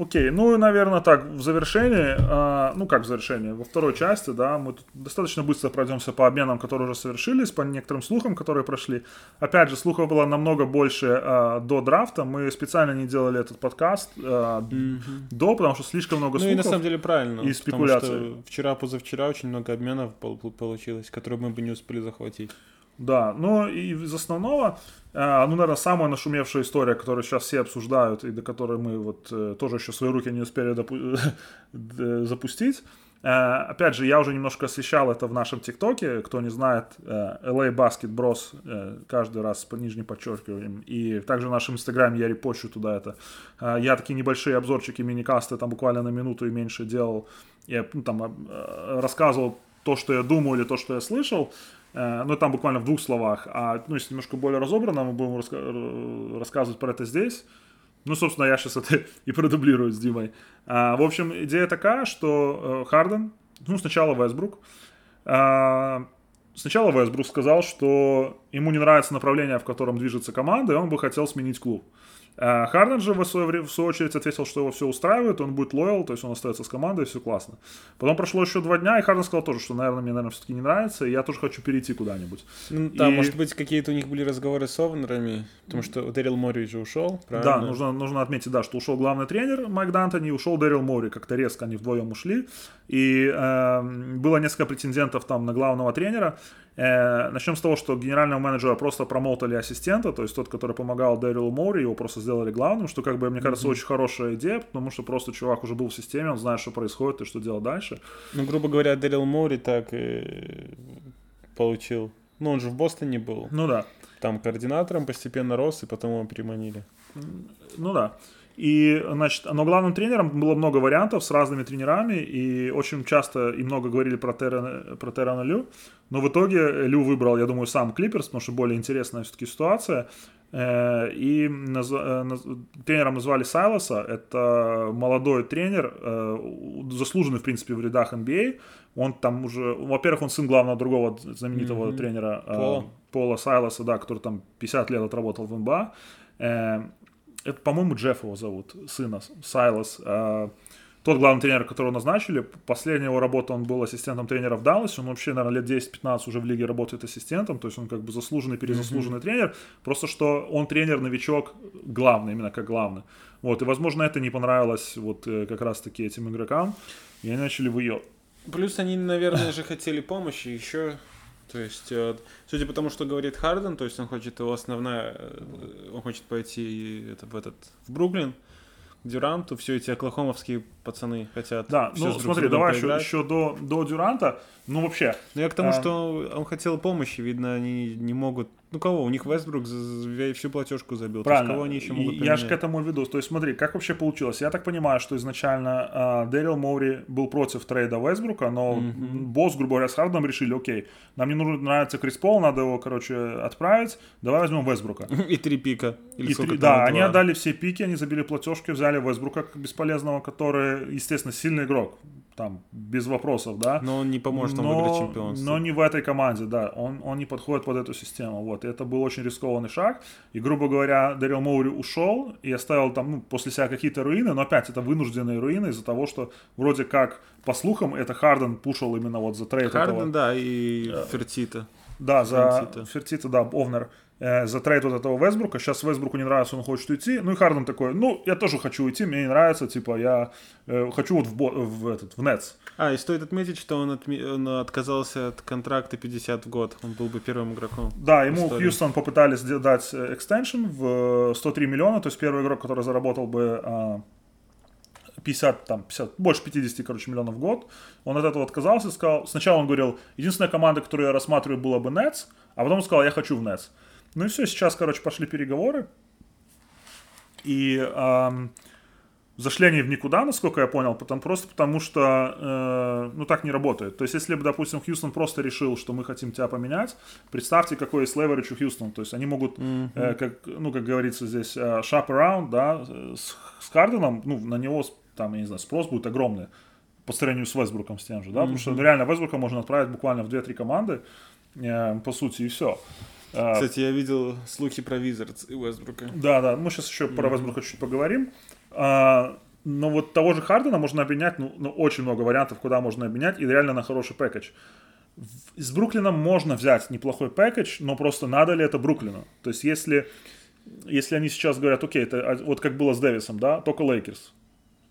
Окей, ну и, наверное, так, в завершении, а, ну как в завершении, во второй части, да, мы тут достаточно быстро пройдемся по обменам, которые уже совершились, по некоторым слухам, которые прошли. Опять же, слухов было намного больше а, до драфта, мы специально не делали этот подкаст а, до, потому что слишком много Ну слухов. и на самом деле правильно. и спекуляций. вчера-позавчера очень много обменов пол- получилось, которые мы бы не успели захватить. Да, ну и из основного, э, ну, наверное, самая нашумевшая история, которую сейчас все обсуждают, и до которой мы вот э, тоже еще свои руки не успели допу- д- запустить. Э, Опять же, я уже немножко освещал это в нашем ТикТоке. Кто не знает, э, LA Basket Bros э, каждый раз по нижним подчеркиваем. И также в нашем Инстаграме я репощу туда это. Э, Я такие небольшие обзорчики, мини-касты там буквально на минуту и меньше делал. Я ну, там э, рассказывал то, что я думаю или то, что я слышал. Э, Ну, там буквально в двух словах. А, ну, если немножко более разобранно, мы будем раска- р- рассказывать про это здесь. Ну, собственно, я сейчас это и продублирую с Димой. А, в общем, идея такая, что э, Харден, ну, сначала Вестбрук, а, сначала Вестбрук сказал, что ему не нравится направление, в котором движется команда, и он бы хотел сменить клуб. А Харден же в время, в свою очередь ответил, что его все устраивает, он будет лоял, то есть он остается с командой, все классно. Потом прошло еще два дня, и Харден сказал тоже, что, наверное, мне, наверное, все-таки не нравится, и я тоже хочу перейти куда-нибудь. Ну, да, И- может быть, какие-то у них были разговоры с овнерами, потому что Дэрил Мори же ушел, правильно? Да, нужно, нужно отметить, да, что ушел главный тренер Майк Д'Антони, ушел Дэрил Мори, как-то резко они вдвоем ушли. И э, было несколько претендентов там на главного тренера. Э, начнем с того, что генерального менеджера просто промоутали ассистента, то есть тот, который помогал Дэрилу Мори, его просто сделали главным, что, как бы, мне кажется, очень хорошая идея, потому что просто чувак уже был в системе, он знает, что происходит и что делать дальше. Ну, грубо говоря, Дэрил Мори так и получил. Ну, он же в Бостоне был. Ну да. Там координатором постепенно рос, и потом его переманили. Ну да. И, значит, но главным тренером было много вариантов с разными тренерами, и очень часто и много говорили про Террена, про Террена Лю, но в итоге Лю выбрал, я думаю, сам Клиперс, потому что более интересная все-таки ситуация. Э, И наз- э, наз- тренером назвали Сайлоса, это молодой тренер, э, заслуженный, в принципе, в рядах NBA. Он там уже, во-первых, он сын главного другого знаменитого Мгм. тренера Пола. Пола Сайлоса, да, который там 50 лет отработал в НБА. Это, по-моему, Джефф его зовут, сына, Сайлос. Э, Тот главный тренер, которого назначили, последняя его работа, он был ассистентом тренера в Далласе, он вообще, наверное, лет 10-15 уже в лиге работает ассистентом, то есть он как бы заслуженный, перезаслуженный тренер, просто что он тренер-новичок главный, именно как главный. Вот, и, возможно, это не понравилось вот э, как раз-таки этим игрокам, и они начали выё... Плюс они, наверное, же хотели помощи еще. То есть, э, судя по тому, что говорит Харден, то есть он хочет его основная, э, он хочет пойти в этот в Бруклин, к Дюранту, все эти оклахомовские пацаны хотят. Да, ну друг смотри, давай еще, еще до, до Дюранта, ну вообще, Ну я к тому, А. что он хотел помощи, видно, они не могут Ну кого? У них Вестбрук всю платежку забил. Правильно. кого они еще могут И я же к поменять? этому веду. То есть смотри, как вообще получилось. Я так понимаю, что изначально а, Дэрил Моури был против трейда Вестбрука, но босс, грубо говоря, с Хардом решили, окей, нам не нужно нравится Крис Пол, надо его, короче, отправить, давай возьмем Вестбрука. И три пика. Или И три- да, они два. отдали все пики, они забили платежки, взяли Вестбрука как бесполезного, который, естественно, сильный игрок, там, без вопросов, да. Но он не поможет нам выиграть чемпионство. Но не в этой команде, да. Он, он не подходит под эту систему. Вот. И это был очень рискованный шаг. И, грубо говоря, Дарил Моури ушел и оставил там ну, после себя какие-то руины, но опять это вынужденные руины из-за того, что вроде как, по слухам, это Харден пушил именно вот за трейд Харден, этого. да, и Фертита. Да, за Фертита. Фертита, да, owner. Э, за трейд вот этого Вестбрука. Сейчас Вестбруку не нравится, он хочет уйти. Ну и Харден такой, ну, я тоже хочу уйти, мне не нравится, типа, я э, хочу вот в, бо- в, этот, в Нетс. А, и стоит отметить, что он, отме- он отказался от контракта 50 в год. Он был бы первым игроком. Да, ему истории. Хьюстон попытались дать э, экстеншн в э, 103 миллиона, то есть первый игрок, который заработал бы а, 50, там, 50, больше 50, короче, миллионов в год. Он от этого отказался, сказал, сначала он говорил, единственная команда, которую я рассматриваю, была бы Нетс, а потом он сказал, я хочу в Нетс. Ну и все, сейчас, короче, пошли переговоры. И ам, зашли они в никуда, насколько я понял, потому, просто потому что, э, ну, так не работает. То есть, если бы, допустим, Хьюстон просто решил, что мы хотим тебя поменять, представьте, какой есть leverage у Хьюстона. То есть, они могут, э, как, ну, как говорится здесь, э, shop around, да, с, с Харденом, ну, на него, там, я не знаю, спрос будет огромный по сравнению с Вестбруком с тем же, да, потому что ну, реально Вестбрука можно отправить буквально в 2-3 команды, э, по сути, и все. Кстати, я видел слухи про Визардс и Уэстбрука. Да, да, мы сейчас еще про Вестбрука чуть поговорим. А, но вот того же Хардена можно обменять, ну, ну, очень много вариантов, куда можно обменять, и реально на хороший пэкэдж. С Бруклином можно взять неплохой package, но просто надо ли это Бруклину? То есть, если, если они сейчас говорят, окей, это а, вот как было с Дэвисом, да, только Лейкерс.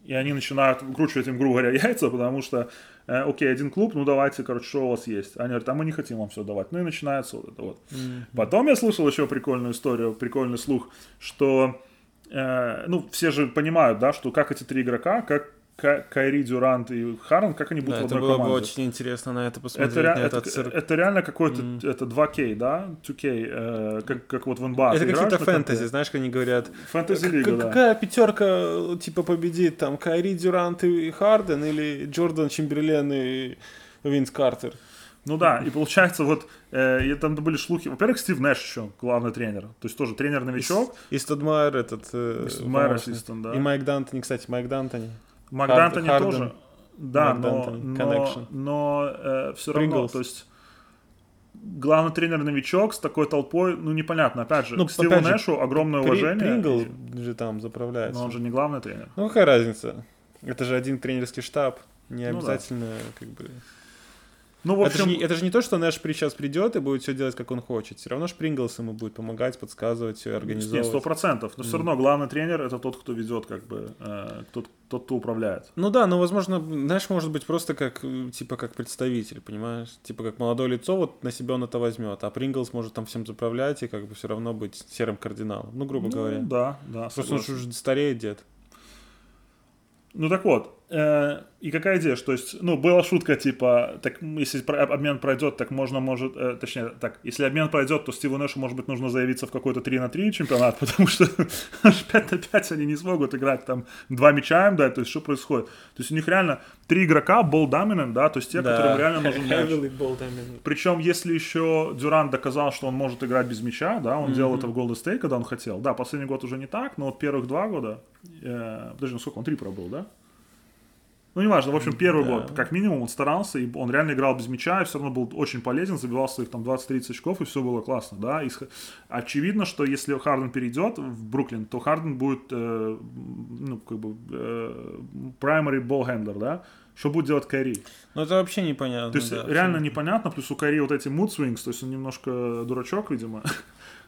И они начинают вкручивать им, грубо говоря, яйца, потому что, э, окей, один клуб, ну давайте, короче, что у вас есть. Они говорят, а мы не хотим вам все давать. Ну и начинается вот это вот. Потом я слышал еще прикольную историю, прикольный слух, что, э, ну, все же понимают, да, что как эти три игрока, как Ка- Кайри, Дюрант и Харрен, как они будут Да, в это одной было бы команде. очень интересно на это посмотреть, Это, ре- на это, цирк. это реально какой-то это 2К, да? 2K, э, как, как вот в НБА. Это Ты играешь какие-то фэнтези, знаешь, как они говорят. Фэнтези К- лига, да. Какая пятерка, типа, победит? Там Кайри, Дюрант и Харден или Джордан, Чемберлен и Винс Картер? Ну да, и получается вот, э, там были шлухи. Во-первых, Стив Нэш еще главный тренер. То есть тоже тренер-новичок. И Стадмайер этот... э, помощник. ассистент, да. И Майк Дантони, кстати, Майк Дантони. Мак Хард- Д'Антони Харден. тоже. Да, Мак но, но, но все равно, Принглс. то есть главный тренер-новичок с такой толпой, ну непонятно. Опять же, Ну, к Стиву же, Нэшу огромное При- уважение. Прингл же там заправляется. но он же не главный тренер. Ну какая разница? Это же один тренерский штаб. Не Ну да. обязательно, как бы... Ну, в Это, же общем, не, это же не то, что Нэш сейчас придет и будет все делать, как он хочет. Все равно Шпринглс ему будет помогать, подсказывать, все Нет, организовывать. сто процентов. Но все равно главный тренер это тот, кто ведет, как бы, э, тот, тот, кто управляет. Ну да, но возможно, Нэш может быть просто как, типа, как представитель, понимаешь? Типа, как молодое лицо, вот на себя он это возьмет, а Принглс может там всем заправлять и как бы все равно быть серым кардиналом. Ну, грубо Ну, говоря. Да, да. Просто он согласен. же уже стареет дед. Ну так вот, и какая идея, что есть, ну, была шутка, типа, так, если обмен пройдет, так можно, может, э, точнее, так, если обмен пройдет, то Стиву Нэшу, может быть, нужно заявиться в какой-то 3 на 3 чемпионат, потому что аж 5 на 5 они не смогут играть, там, два мяча им дать, то есть, что происходит? То есть, у них реально три игрока, ball dominant, да, то есть, те, которым реально нужен мяч. Причем, если еще Дюрант доказал, что он может играть без мяча, да, он делал это в Golden State, когда он хотел. Да, последний год уже не так, но вот первых два года, э, подожди, ну сколько, он три пробыл, да? Ну, неважно, в общем, первый Да. год, как минимум, он старался, и он реально играл без мяча, и все равно был очень полезен, забивал своих там 20-30 очков, и все было классно, да. И очевидно, что если Харден перейдет в Бруклин, то Харден будет, э, ну, как бы, э, primary ball handler, да. Что будет делать Кайри? Ну, это вообще непонятно. То есть да, реально абсолютно. непонятно, плюс у Кари вот эти mood swings, то есть он немножко дурачок, видимо.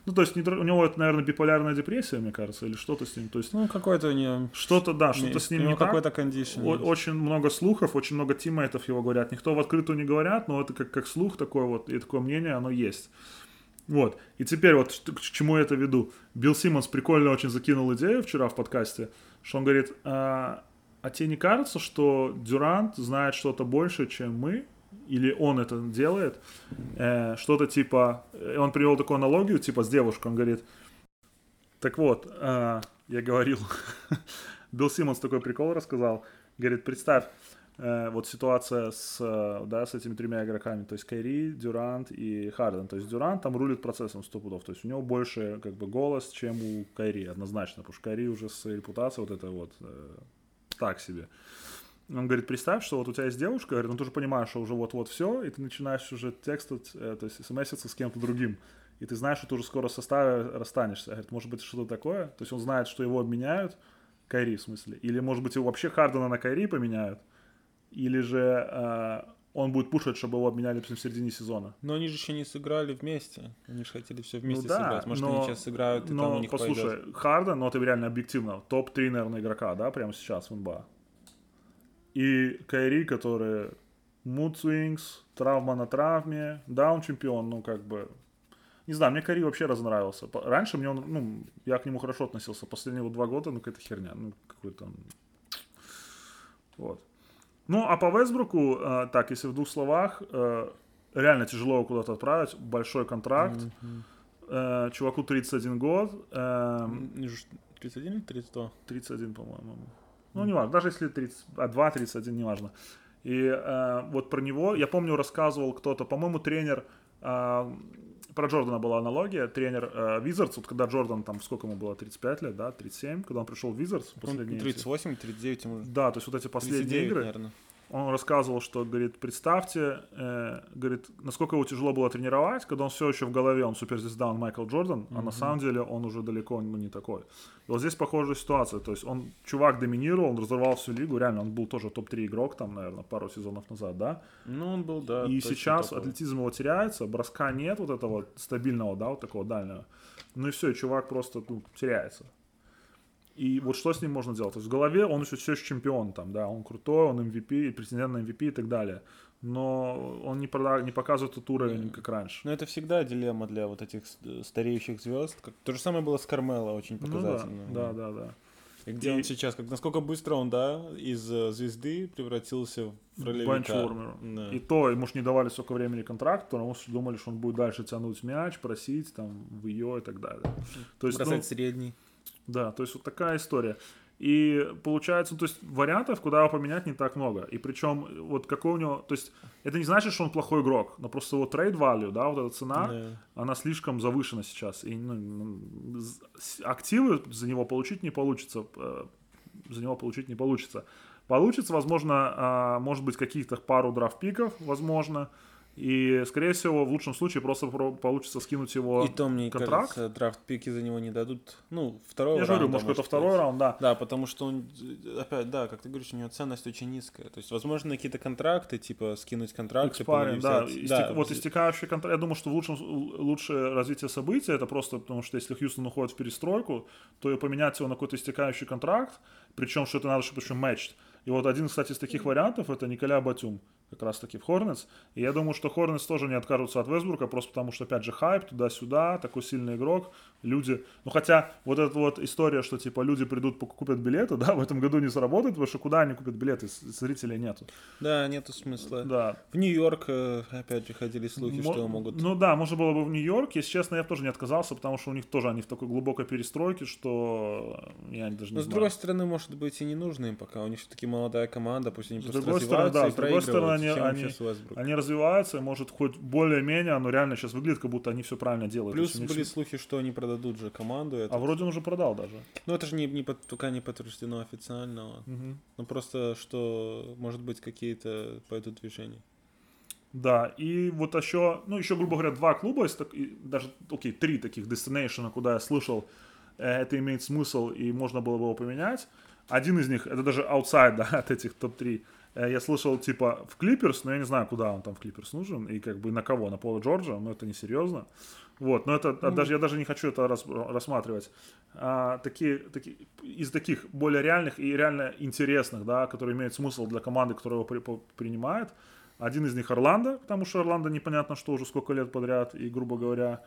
ну, то есть не у него это, наверное, биполярная депрессия, мне кажется, или что-то с ним. То есть Ну, какой-то не... что-то, да, что-то с ним у не него какой-то кондишн. Очень много слухов, очень много тиммейтов его говорят. Никто в открытую не говорят, но это как, как слух такой вот, и такое мнение, оно есть. Вот. И теперь вот к чему я это веду. Билл Симмонс прикольно очень закинул идею вчера в подкасте, что он говорит, а, а тебе не кажется, что Дюрант знает что-то больше, чем мы? Или он это делает, э, что-то типа, э, он привел такую аналогию, типа с девушкой, он говорит, так вот, э, я говорил, Билл Симмонс такой прикол рассказал, говорит, представь, э, вот ситуация с, э, да, с этими тремя игроками, то есть Кайри, Дюрант и Харден. То есть Дюрант там рулит процессом сто пудов, то есть у него больше как бы голос, чем у Кайри, однозначно, потому что Кайри уже с репутацией вот это вот э, так себе. Он говорит, представь, что вот у тебя есть девушка, говорит, ну ты же понимаешь, что уже вот-вот все, и ты начинаешь уже текстовать, э, то есть смситься с кем-то другим. И ты знаешь, что ты уже скоро в составе расстанешься. Говорит, может быть, что-то такое? То есть он знает, что его обменяют, Кайри в смысле. Или, может быть, его вообще Хардена на Кайри поменяют. Или же э, он будет пушить, чтобы его обменяли в середине сезона. Но они же еще не сыграли вместе. Они же хотели все вместе Ну да, сыграть. Может, но- они сейчас сыграют, и Но там у них послушай, пойдет. Харден, ну это реально объективно, топ-3, наверное, игрока, да, прямо сейчас в НБА. И Кайри, который mood swings, травма на травме, да, он чемпион, ну как бы... Не знаю, мне Кайри вообще разонравился. По- Раньше мне он, ну, я к нему хорошо относился. Последние вот два года, ну, какая-то херня. Ну, какой-то он... Вот. Ну, а по Вестбруку, э, так, если в двух словах, э, реально тяжело его куда-то отправить. Большой контракт. Э, чуваку 31 год. э, М, ж- 31 или 32? 31, по-моему. Ну, не важно, даже если 30, а 2, 31, неважно. И э, вот про него, я помню, рассказывал кто-то, по-моему, тренер, э, про Джордана была аналогия, тренер э, Wizards, вот когда Джордан, там, сколько ему было, 35 лет, да, 37, когда он пришел в Wizards, последние эти- 38, 39, ему. Да, то есть вот эти последние 39, игры, наверное. Он рассказывал, что, говорит, представьте, э, говорит, насколько его тяжело было тренировать, когда он все еще в голове, он суперзвезда, он Майкл Джордан, а на самом деле он уже далеко ну, не такой. И вот здесь похожая ситуация, то есть он, чувак доминировал, он разорвал всю лигу, реально, он был тоже топ-3 игрок там, наверное, пару сезонов назад, да, Ну, он был, да. и сейчас топовый. атлетизм его теряется, броска нет вот этого стабильного, да, вот такого дальнего. Ну и все, чувак просто ну, теряется. И вот что с ним можно делать? То есть в голове он еще все еще чемпион, там, да, он крутой, он MVP, претендент на MVP и так далее. Но он не, прода- не показывает тот уровень, как раньше. Но это всегда дилемма для вот этих с- стареющих звезд. То же самое было с Кармело, очень Ну да, показательно. да, да, да. И где И- он сейчас, как насколько быстро он, да, из э, звезды превратился в ролевика. Да. И то ему ж не давали столько времени контракт, потому что думали, что он будет дальше тянуть мяч, просить там в ее и так далее. То есть, ну, Бросать средний. Да, то есть вот такая история. И получается, то есть вариантов, куда его поменять, не так много. И причем, вот какой у него, то есть это не значит, что он плохой игрок, но просто его трейд value, да, вот эта цена, Да. она слишком завышена сейчас. И ну, активы за него получить не получится. э, За него получить не получится. Получится, возможно, а, может быть, каких-то пару драфт-пиков, возможно. И, скорее всего, в лучшем случае просто про- получится скинуть его И то, мне контракт. кажется, драфт-пики за него не дадут. Ну, второго Я же говорю, раунда, может, это быть. второй раунд, да. Да, потому что он, э, опять, да, как ты говоришь, у него ценность очень низкая. То есть, возможно, какие-то контракты, типа скинуть контракт, Экспарин, да. взять- истек- вот взять- истекающий контракт. Я думаю, что в лучшем, лучшее развитие событий это просто потому, что если Хьюстон уходит в перестройку, то и поменять его на какой-то истекающий контракт, причем что это надо, чтобы еще матч. И вот один, кстати, из таких вариантов это Николя Батюм, как раз таки в Хорнетс. И я думаю, что Хорнетс тоже не откажутся от Вестбрука, просто потому что, опять же, хайп туда-сюда, такой сильный игрок. Люди, ну хотя вот эта вот история, что типа люди придут, купят билеты, да, в этом году не сработает, потому что куда они купят билеты, С- зрителей нету. Да, нету смысла. Да, В Нью-Йорк, э, опять же, ходили слухи, Мо- что могут... Ну да, можно было бы в Нью-Йорк. Если честно, я бы тоже не отказался, потому что у них тоже они в такой глубокой перестройке, что я даже не Но с знаю. другой стороны, может быть, и не нужно им пока. У них все-таки молодая команда, пусть они С просто другой стороны, да, и с другой стороны, они- они-. Они развиваются, и, может, хоть более-менее, оно реально сейчас выглядит, как будто они все правильно делают. Плюс есть были всё- слухи, что они продадут же команду. эту. А вроде он уже продал даже. Ну, это же не, не под- пока не подтверждено официально. Ну, просто, что, может быть, какие-то пойдут движения. Да, и вот еще, ну, еще, грубо говоря, два клуба, из так- и даже, окей, три таких destination, куда я слышал, э, это имеет смысл, и можно было бы его поменять. Один из них, это даже outside, да, от этих топ-3, Э, я слышал, типа, в Клиперс, но я не знаю, куда он там в Клиперс нужен, и как бы на кого, на Пола Джорджа, но это не серьезно. Вот, но это, а даже, я даже не хочу это рас- рассматривать. А, такие, такие, из таких более реальных и реально интересных, да, которые имеют смысл для команды, которая его при- по- принимает, один из них Орландо, потому что Орландо непонятно, что уже сколько лет подряд, и, грубо говоря,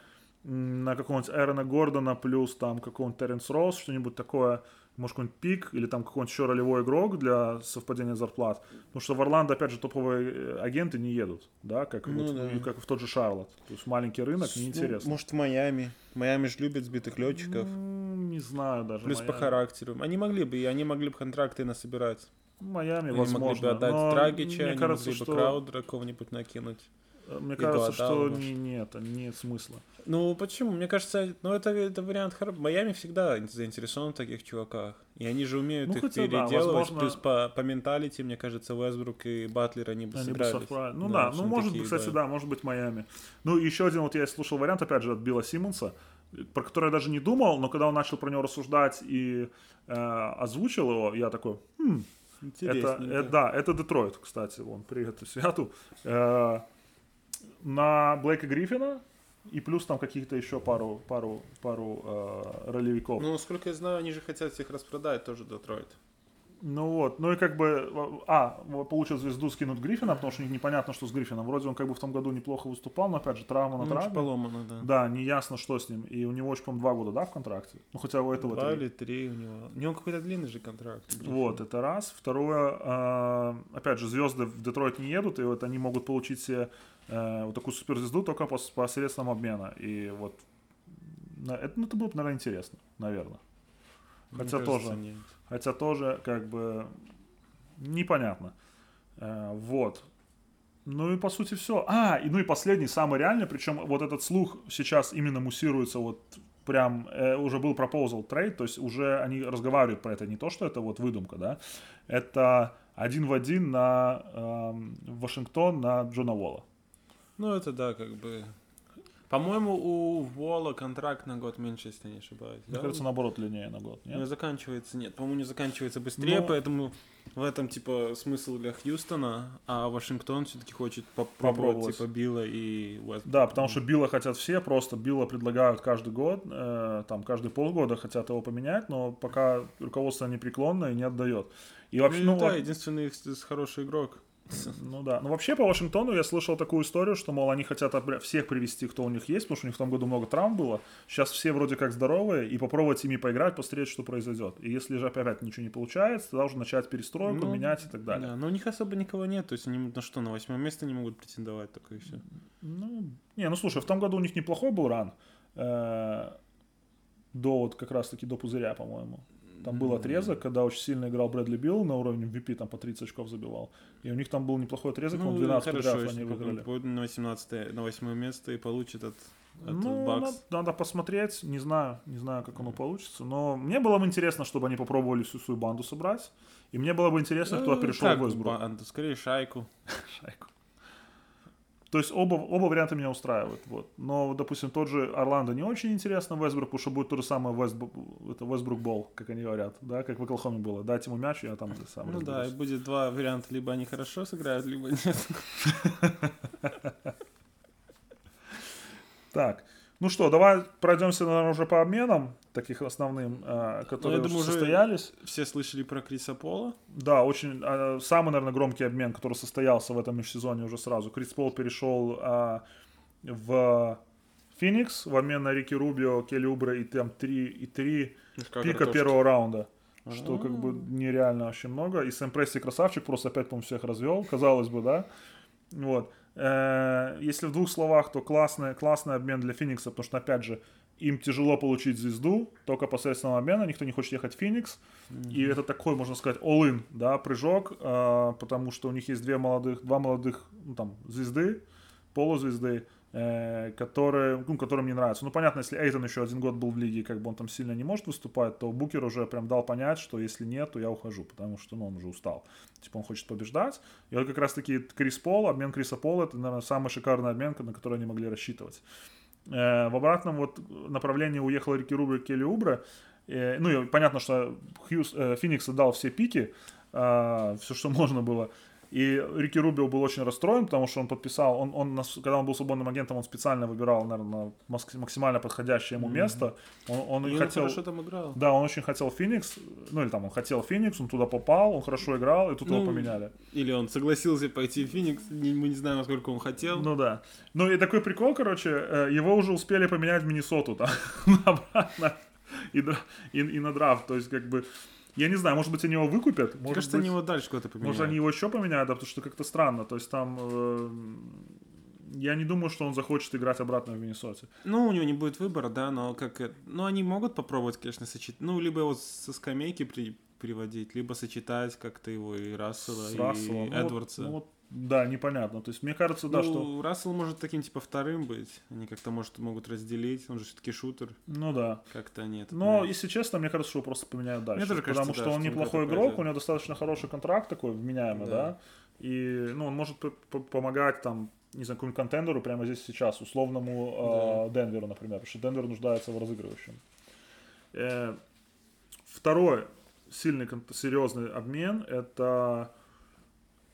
на какого-нибудь Эрона Гордона плюс там какого-нибудь Теренс Росс, что-нибудь такое, может, какой-нибудь пик или там какой-нибудь еще ролевой игрок для совпадения зарплат. Потому что в Орландо, опять же, топовые э, агенты не едут, да, как, Ну вот, да. как в тот же Шарлотт. То есть маленький рынок, Ну, неинтересно. может, в Майами. Майами же любит сбитых летчиков. М, Не знаю даже. Плюс по Майами. характеру. Они могли бы, и они могли бы контракты насобирать. Майами, Они возможно. могли бы отдать но Драгича, мне они кажется, могли бы что... Краудера какого-нибудь накинуть. Мне и кажется, что не, нет, нет смысла. Ну, почему? Мне кажется, ну, это, это вариант хороший. Майами всегда заинтересован в таких чуваках. И они же умеют Ну, их хотя да, переделывать. возможно- Плюс по, по менталити, мне кажется, Вестбрук и Батлер, они бы Они бы сыгрались. совпали. Ну да, что ну может такие, быть, кстати, да. может быть Майами. Ну еще один, вот я слушал вариант, опять же, от Билла Симмонса, про который я даже не думал, но когда он начал про него рассуждать и э, озвучил его, я такой, хм, это, Интересненько. э, да, это Детройт, кстати, вон, привет и святу. Э, на Блейка Гриффина и плюс там каких-то еще пару, пару, пару э, ролевиков. Ну, сколько я знаю, они же хотят всех распродать тоже Детройт. Ну вот, ну и как бы, а, получил звезду скинут Гриффина, потому что у них непонятно, что с Гриффином. Вроде он как бы в том году неплохо выступал, но опять же травма на Ну, травме. очень поломано, да. Да, не ясно, что с ним. И у него очень, по-моему, два года, да, в контракте? Ну, хотя у этого Два три. или три у него. У него какой-то длинный же контракт. Вот, это раз. Второе, э, опять же, звезды в Детройт не едут, и вот они могут получить себе э, вот такую суперзвезду только пос- посредством обмена. И вот, на- это, ну, это было бы, наверное, интересно, наверное. Мне Хотя кажется, тоже. нет. Хотя тоже, как бы, непонятно. Э, вот. Ну и по сути все. А, и ну и последний, самый реальный, причем вот этот слух сейчас именно муссируется вот прям, э, уже был proposal trade, то есть уже они разговаривают про это, не то, что это вот выдумка, да, это один в один на эм, Вашингтон, на Джона Уолла. Ну, это да, как бы... По-моему, у Вола контракт на год меньше, если не ошибаюсь. Мне да? кажется, наоборот, длиннее на год, нет? Не заканчивается, нет, по-моему, не заканчивается быстрее, Ну- поэтому в этом, типа, смысл для Хьюстона, а Вашингтон все-таки хочет попробовать, Попробовать. типа, Билла и Уэст. Да, потому что Билла хотят все, просто Билла предлагают каждый год, э, там каждые полгода хотят его поменять, но пока руководство непреклонное и не отдает. И вообще, Ну, ну, да, единственный хороший игрок. Ну да. Ну вообще по Вашингтону я слышал такую историю, что, мол, они хотят всех привести, кто у них есть, потому что у них в том году много травм было. Сейчас все вроде как здоровые, и попробовать с ними поиграть, посмотреть, что произойдет. И если же опять ничего не получается, тогда уже начать перестройку, Ну, менять и так далее. Да, но у них особо никого нет, то есть они на что, на восьмое место не могут претендовать, только и все. Ну, не, ну слушай, в том году у них неплохой был ран. э, до вот как раз-таки до пузыря, по-моему. Там был отрезок, когда очень сильно играл Брэдли Билл на уровне MVP, там по 30 очков забивал. И у них там был неплохой отрезок, Ну, по-моему, 12 хорошо, они выиграли. на 18 на восьмое место и получит от, от Ну, надо, надо посмотреть, не знаю, не знаю, как оно получится, но мне было бы интересно, чтобы они попробовали всю свою банду собрать, и мне было бы интересно, кто Э, перешел в Вестбрук. банду? Скорее шайку. Шайку. То есть оба, оба варианта меня устраивают. Вот. Но, допустим, тот же Орландо не очень интересно Вестбрук, потому что будет то же самое Вестбрук, это Вестбрук Бол, как они говорят, да, как в Оклахоме было. Дать ему мяч, я там сам Ну да, и разберусь. будет два варианта. Либо они хорошо сыграют, либо нет. Так, ну что, давай пройдемся, наверное, уже по обменам, таких основным, э, которые Ну, думаю, уже- состоялись. Все слышали про Криса Пола. Да, очень э, самый, наверное, громкий обмен, который состоялся в этом межсезоне уже сразу. Крис Пол перешел а, в Феникс в обмен на Рики Рубио, Келли Убра и там 3 и 3 Как пика это, первого раунда. Что А. как бы нереально вообще много. И Сэм Пресси красавчик, просто опять, по-моему, всех развел, казалось бы, да. Вот. Э, Если в двух словах, то классный, классный обмен для Феникса, потому что, опять же, им тяжело получить звезду, только посредством обмена, никто не хочет ехать в Феникс. И это такой, можно сказать, all-in, да, прыжок, э, потому что у них есть две молодых, два молодых, ну, там, звезды, полузвезды, которые, ну, которым не нравятся. Ну, понятно, если Эйтон еще один год был в лиге, как бы он там сильно не может выступать, то Букер уже прям дал понять, что если нет, то я ухожу, потому что, ну, он уже устал. Типа он хочет побеждать. И вот как раз-таки Крис Пол, обмен Криса Пола, это, наверное, самый шикарный обмен, на который они могли рассчитывать. Э, в обратном вот направлении уехал Рики Рубри и Келли Убре. Э, ну, и понятно, что Хьюз, э, Феникс отдал все пики, все, что можно было. И Рики Рубио был очень расстроен, потому что он подписал, он, он, когда он был свободным агентом, он специально выбирал, наверное, макс- максимально подходящее ему место. Он, он И и он хотел... хорошо там играл. Да, он очень хотел Феникс, ну или там он хотел Феникс, он туда попал, он хорошо играл, и тут его Ну, поменяли. Или он согласился пойти в Феникс, мы не знаем, насколько он хотел. Ну да. Ну и такой прикол, короче, э, его уже успели поменять в Миннесоту там обратно. и, и, и на драфт. То есть, как бы, я не знаю, может быть, они его выкупят. Может кажется, быть, они его дальше куда-то поменяют. Может, они его еще поменяют, да, потому что как-то странно. То есть там... Э, я не думаю, что он захочет играть обратно в Миннесоте. Ну, у него не будет выбора, да, но как... Ну, они могут попробовать, конечно, сочетать. Ну, либо его со скамейки при... приводить, либо сочетать как-то его и Рассела, С и Расселом. Ну, Эдвардса. вот- ну, вот, да, непонятно. То есть мне кажется, да, ну, что... Рассел может таким, типа, вторым быть. Они как-то, может, могут разделить. Он же все-таки шутер. Ну да. Как-то нет. Но, если честно, мне кажется, что его просто поменяют дальше. Мне тоже кажется, потому да, что он что неплохой игрок, пойдет. у него достаточно хороший контракт такой, вменяемый, да. Да. И, ну, он может помогать там, не знаю, какому-нибудь контендеру прямо здесь сейчас, условному э, Денверу, например, потому что Денвер нуждается в разыгрывающем. Э, второй сильный, серьезный обмен, это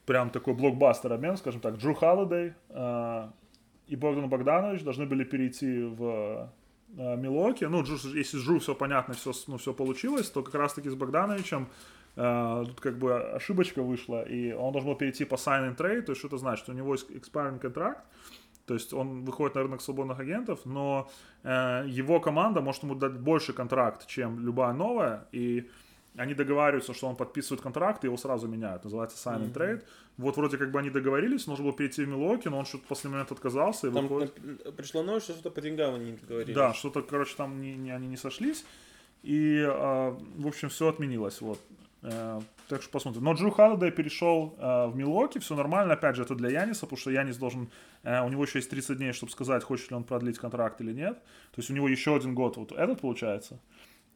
прям такой блокбастер обмен, скажем так. Джру Халлидей э, и Богдан Богданович должны были перейти в э, Милоки. Ну, Джу, если с Джру все понятно, все, ну, все получилось, то как раз-таки с Богдановичем э, тут как бы ошибочка вышла, и он должен был перейти по sign and trade, то есть что это значит? У него есть expiring контракт, то есть он выходит на рынок свободных агентов, но э, его команда может ему дать больше контракт, чем любая новая, и они договариваются, что он подписывает контракт, и его сразу меняют. Называется sign and trade. Вот вроде как бы они договорились, нужно было перейти в Милоки, но он что-то после момента отказался и Там выходит. пришло новость, что что-то по деньгам они не договорились. Да, что-то, короче, там не, не- они не сошлись. И, а, в общем, все отменилось. Вот. Э, так что посмотрим. Но Джру Халлидей перешел э, в Милоки, все нормально. Опять же, это для Яниса, потому что Янис должен... э, у него еще есть 30 дней, чтобы сказать, хочет ли он продлить контракт или нет. То есть у него еще один год, вот этот получается.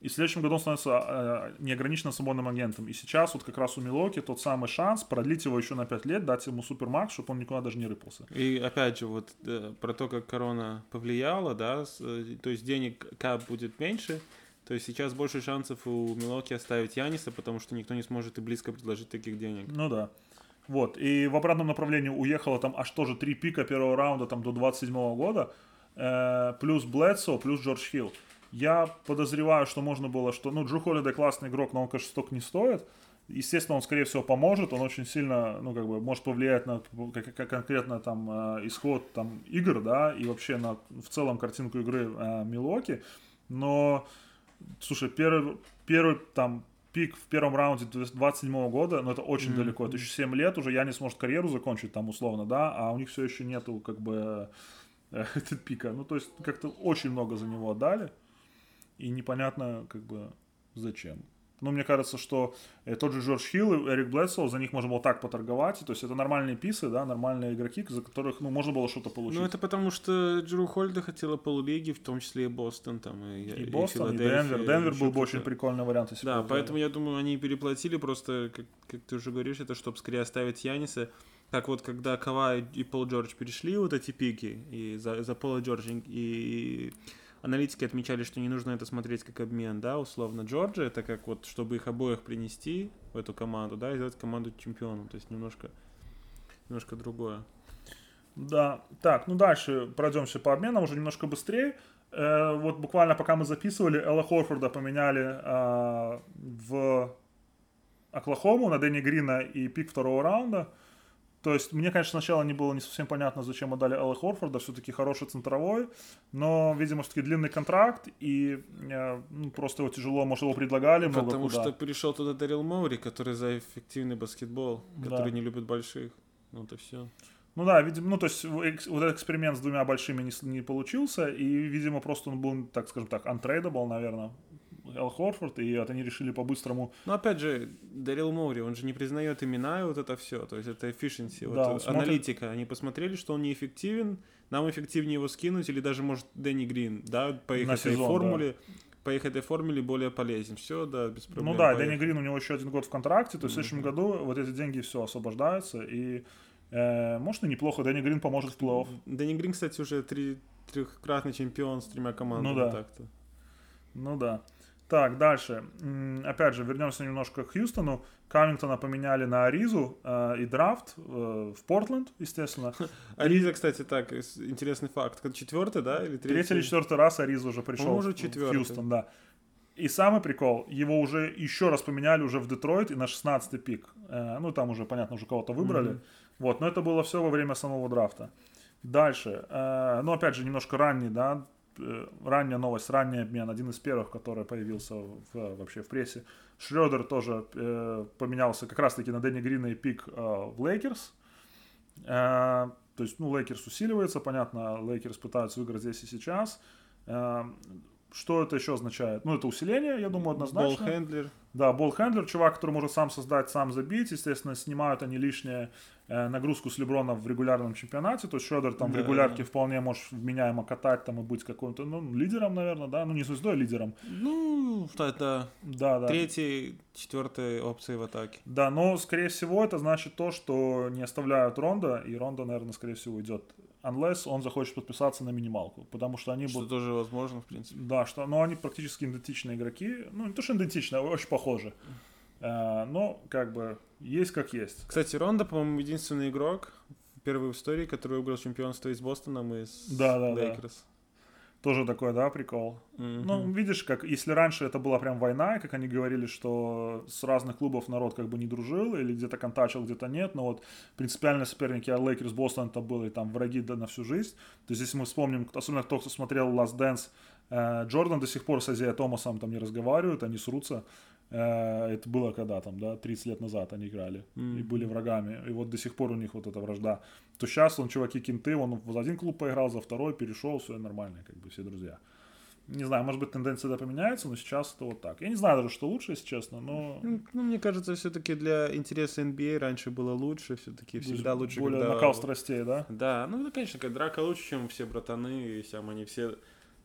И в следующем году он становится э, неограниченно свободным агентом. И сейчас вот как раз у Милоки тот самый шанс продлить его еще на 5 лет, дать ему супермакс, чтобы он никуда даже не рыпался. И опять же, вот э, про то, как корона повлияла, да, э, то есть денег кап будет меньше, то есть сейчас больше шансов у Милоки оставить Яниса, потому что никто не сможет и близко предложить таких денег. Ну да. Вот. И в обратном направлении уехало там аж тоже три пика первого раунда там до 27 года. Э, плюс Блэдсо, плюс Джордж Хилл. Я подозреваю, что можно было, что, ну, Джу Холлидей классный игрок, но он, конечно, столько не стоит. Естественно, он, скорее всего, поможет, он очень сильно, ну, как бы, может повлиять на как- как конкретно там э, исход там игр, да, и вообще на, в целом картинку игры э, Милоки. Но, слушай, первый, первый там пик в первом раунде 27 года, но это очень далеко, это еще 7 лет, уже я не сможет карьеру закончить там условно, да, а у них все еще нету как бы э, пика. Ну, то есть как-то очень много за него отдали, и непонятно как бы зачем. Ну, мне кажется, что э, тот же Джордж Хилл и Эрик Блэдсоу, за них можно было так поторговать. То есть это нормальные писы, да, нормальные игроки, за которых, ну, можно было что-то получить. Ну, это потому что Джеру Хольда хотела полулиги, в том числе и Бостон, там, и, и Бостон, и Денвер. и Денвер еще был бы очень прикольный вариант, если Да, поэтому я думаю, они переплатили просто, как, как ты уже говоришь, это чтобы скорее оставить Яниса. Как вот когда Кавай и Пол Джордж перешли вот эти пики и за, за Пола Джорджа, и аналитики отмечали, что не нужно это смотреть как обмен, да, условно Джорджа, это как вот, чтобы их обоих принести в эту команду, да, и сделать команду чемпионом, то есть немножко, немножко другое. Да, так, ну дальше пройдемся по обменам уже немножко быстрее. Э, вот буквально пока мы записывали, Элла Хорфорда поменяли а, в Оклахому на Дэнни Грина и пик второго раунда. То есть мне, конечно, сначала не было не совсем понятно, зачем отдали Элла Хорфорда, все-таки хороший центровой, но, видимо, все-таки длинный контракт, и э, ну, просто его тяжело, может, его предлагали много Потому куда. что перешел туда Дарил Моури, который за эффективный баскетбол, Да. который не любит больших. Вот и все. Ну да, видимо, ну то есть вот этот эксперимент с двумя большими не, не получился, и, видимо, просто он был, так скажем так, untradeable, наверное, Эл Хорфорд, и вот они решили по-быстрому Но опять же, Дарил Моури, он же не признает имена и вот это все. То есть это efficiency, вот Да, э, смотрит- аналитика. Они посмотрели, что он неэффективен, нам эффективнее его скинуть, или даже может Дэнни Грин, да, по их На этой сезон, формуле. По их этой формуле более полезен. Все, да, без проблем. Ну да. Дэнни Грин, у него еще один год в контракте, то есть в следующем году вот эти деньги все освобождаются, и э, может и неплохо, Дэнни Грин поможет в плей-офф. Дэнни Грин, кстати, уже три, трехкратный чемпион с тремя командами. Ну да. так-то. Ну да. Так, дальше. Опять же, вернемся немножко к Хьюстону. Камингтона поменяли на Аризу э, и драфт э, в Портленд, естественно. Ариза, кстати, так, интересный факт. Четвертый, да? Или третий? Третий или четвертый раз Ариза уже пришел Он уже в- в четвертый. Хьюстон, да. И самый прикол, его уже еще раз поменяли уже в Детройт и на 16-й пик. Э, ну, там уже, понятно, уже кого-то выбрали. Мгм. Вот, но это было все во время самого драфта. Дальше. э, ну, опять же, немножко ранний, да, ранняя новость, ранний обмен, один из первых, который появился в, вообще в прессе. Шредер тоже э, поменялся как раз-таки на Дэнни Грина и пик э, в Лейкерс. Э, то есть, ну, Лейкерс усиливается, понятно, Лейкерс пытаются выиграть здесь и сейчас. Э, что это еще означает? Ну, это усиление, я думаю, однозначно. Ball-handler. Да, ball-handler, чувак, который может сам создать, сам забить. Естественно, снимают они лишнее э, нагрузку с Леброна в регулярном чемпионате. То есть Шредер там Да. в регулярке вполне может вменяемо катать там и быть каким-то, ну, лидером, наверное, да? Ну, не звездой, а лидером. Ну, это Да, да. третьей, четвертой опции в атаке. Да, но, скорее всего, это значит то, что не оставляют Ронда, и Ронда, наверное, скорее всего, идет. Unless он захочет подписаться на минималку, потому что они Что будут... тоже возможно, в принципе. Да, что, но они практически идентичные игроки. Ну, не то, что идентичные, а очень похожи. Э, но, как бы, есть как есть. Кстати, Рондо, по-моему, единственный игрок первый в истории, который выиграл чемпионство и с Бостоном и с Да, да, да. Тоже такой, да, прикол. Мгм. Ну, видишь, как если раньше это была прям война, и как они говорили, что с разных клубов народ как бы не дружил, или где-то контачил, где-то нет, но вот принципиальные соперники а Лейкерс, Бостон это было и там враги да, на всю жизнь. То есть если мы вспомним, особенно кто, кто смотрел Last Dance, э, Джордан до сих пор с Азией Томасом там не разговаривают, они срутся. Э, это было когда там, да, 30 лет назад они играли и Мгм. были врагами. И вот до сих пор у них вот эта вражда. То сейчас он, чуваки, кенты, он за один клуб поиграл, за второй перешел, все нормально, как бы все друзья. Не знаю, может быть, тенденция да поменяется, но сейчас это вот так. Я не знаю даже, что лучше, если честно, но Ну, ну, мне кажется, все-таки для интереса NBA раньше было лучше, все-таки всегда лучше, более когда... накал страстей, да? Да, ну, конечно, как драка лучше, чем все братаны, и там они все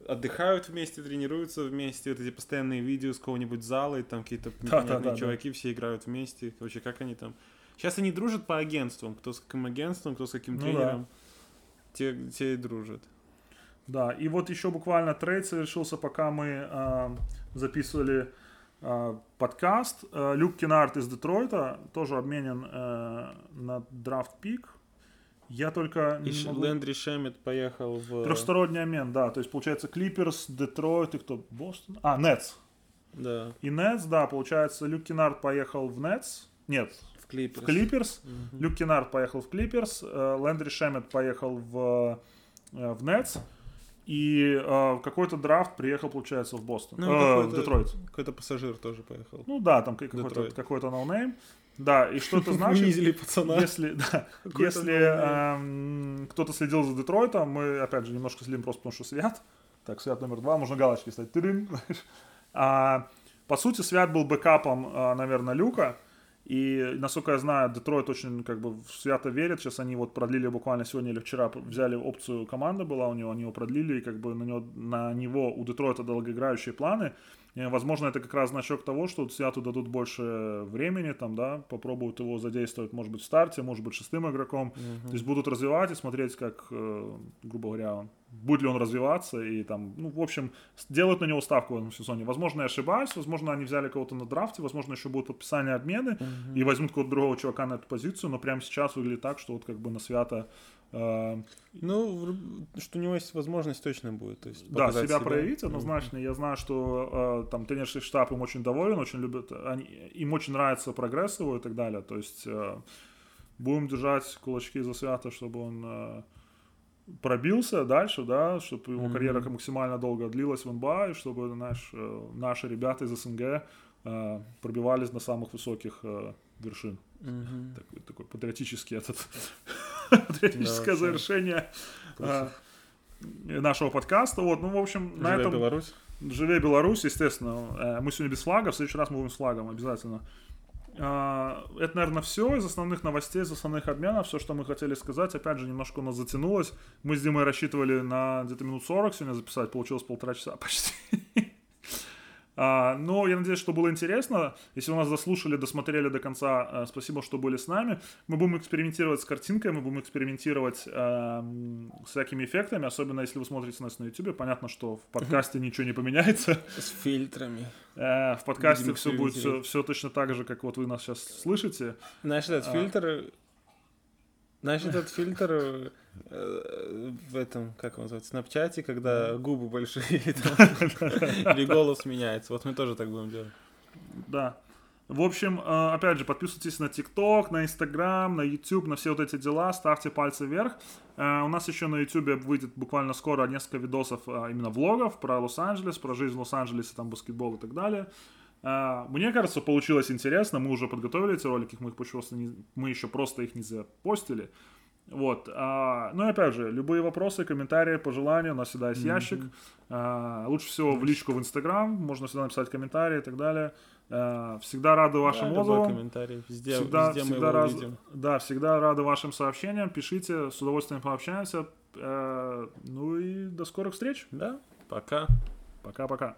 отдыхают вместе, тренируются вместе, вот эти постоянные видео с какого-нибудь зала, и там какие-то непонятные да, да. чуваки все играют вместе. Вообще, как они там... Сейчас они дружат по агентствам, кто с каким агентством, кто с каким Ну тренером. Те, те и дружат. Да, и вот еще буквально трейд совершился, пока мы а, записывали а, подкаст. А, Люк Кеннард из Детройта тоже обменен э, на драфт пик. Я только И могу- Лэндри Шемет поехал в... Трехсторонний обмен, да. То есть, получается, Клиперс, Детройт и кто? Бостон? А, Нетс. Да, И Нетс, да, получается, Люк Кеннард поехал в Нетс. Нет, в Клиперс. в Клиперс. Мгм. Люк Кеннард поехал в Клиперс. э, Лэндри Шемет поехал в, э, в Нетс. И э, какой-то драфт приехал, получается, в Бостон. Ну, Э, в Детройт. Какой-то пассажир тоже поехал. Ну да, там ка- какой-то, какой-то ноунейм. Да, и что это значит? Унизили пацана. Если, да, если эм, кто-то следил за Детройтом, мы, опять же, немножко следим просто потому, что Свят. Так, Свят номер два, можно галочки ставить. Знаешь. А, по сути, Свят был бэкапом, а, наверное, Люка. И, насколько я знаю, Детройт очень как бы в свято верит. Сейчас они вот продлили буквально сегодня или вчера взяли опцию команды была у него, они его продлили, и как бы на него, на него у Детройта долгоиграющие планы. И, возможно, это как раз значок того, что Святу дадут больше времени, там, да, попробуют его задействовать, может быть, в старте, может быть, шестым игроком. То есть будут развивать и смотреть, как, э, грубо говоря, будет ли он развиваться. И там, ну, в общем, делают на него ставку в этом сезоне. Возможно, я ошибаюсь, возможно, они взяли кого-то на драфте, возможно, еще будут подписания обмены и возьмут какого-то другого чувака на эту позицию, но прямо сейчас выглядит так, что вот как бы на свято э, Ну, что у него есть возможность, точно будет. То есть да, показать себя, проявить однозначно. Я знаю, что э, там тренерский штаб им очень доволен, очень любят, они, им очень нравится прогресс его и так далее. То есть э, будем держать кулачки за свято, чтобы он э, пробился дальше, да, чтобы его Мгм. карьера максимально долго длилась в НБА, и чтобы наш, э, наши ребята из СНГ э, пробивались на самых высоких э, вершин. Мгм. Такой, такой патриотический этот патриотическое вообще. завершение э, нашего подкаста. Вот, ну, в общем, на Живя этом Беларусь. Живе Беларусь, естественно. Э, Мы сегодня без флага, в следующий раз мы будем с флагом обязательно. А, Это, наверное, все из основных новостей, из основных обменов, все, что мы хотели сказать. Опять же, немножко у нас затянулось. Мы с Димой рассчитывали на где-то минут 40 сегодня записать, получилось полтора часа почти. А, Но я надеюсь, что было интересно. Если вы нас дослушали, досмотрели до конца, э, спасибо, что были с нами. Мы будем экспериментировать с картинкой, мы будем экспериментировать эм, с всякими эффектами, особенно если вы смотрите нас на YouTube. Понятно, что в подкасте ничего не поменяется. С фильтрами. Э, В подкасте все будет все точно так же, как вот вы нас сейчас слышите. Знаешь, этот А. фильтр... Знаешь, этот фильтр э, в этом, как его называется, снапчате, когда губы большие или, голос меняется. Вот мы тоже так будем делать. Да. В общем, э, опять же, подписывайтесь на ТикТок, на Инстаграм, на YouTube, на все вот эти дела, ставьте пальцы вверх. Э, у нас еще на YouTube выйдет буквально скоро несколько видосов именно влогов про Лос-Анджелес, про жизнь в Лос-Анджелесе, там баскетбол и так далее. Мне кажется, получилось интересно. Мы уже подготовили эти ролики, мы их просто не, мы еще просто их не запостили. Вот. А, ну и опять же, любые вопросы, комментарии, пожелания, у нас всегда есть ящик. А, лучше всего в личку в Инстаграм, можно всегда написать комментарии и так далее. А, всегда рады вашим да, отзывам. комментарий, везде, всегда, везде всегда мы раз, увидим. Да, всегда рады вашим сообщениям, пишите, с удовольствием пообщаемся. А, ну и до скорых встреч. Да, пока. Пока-пока.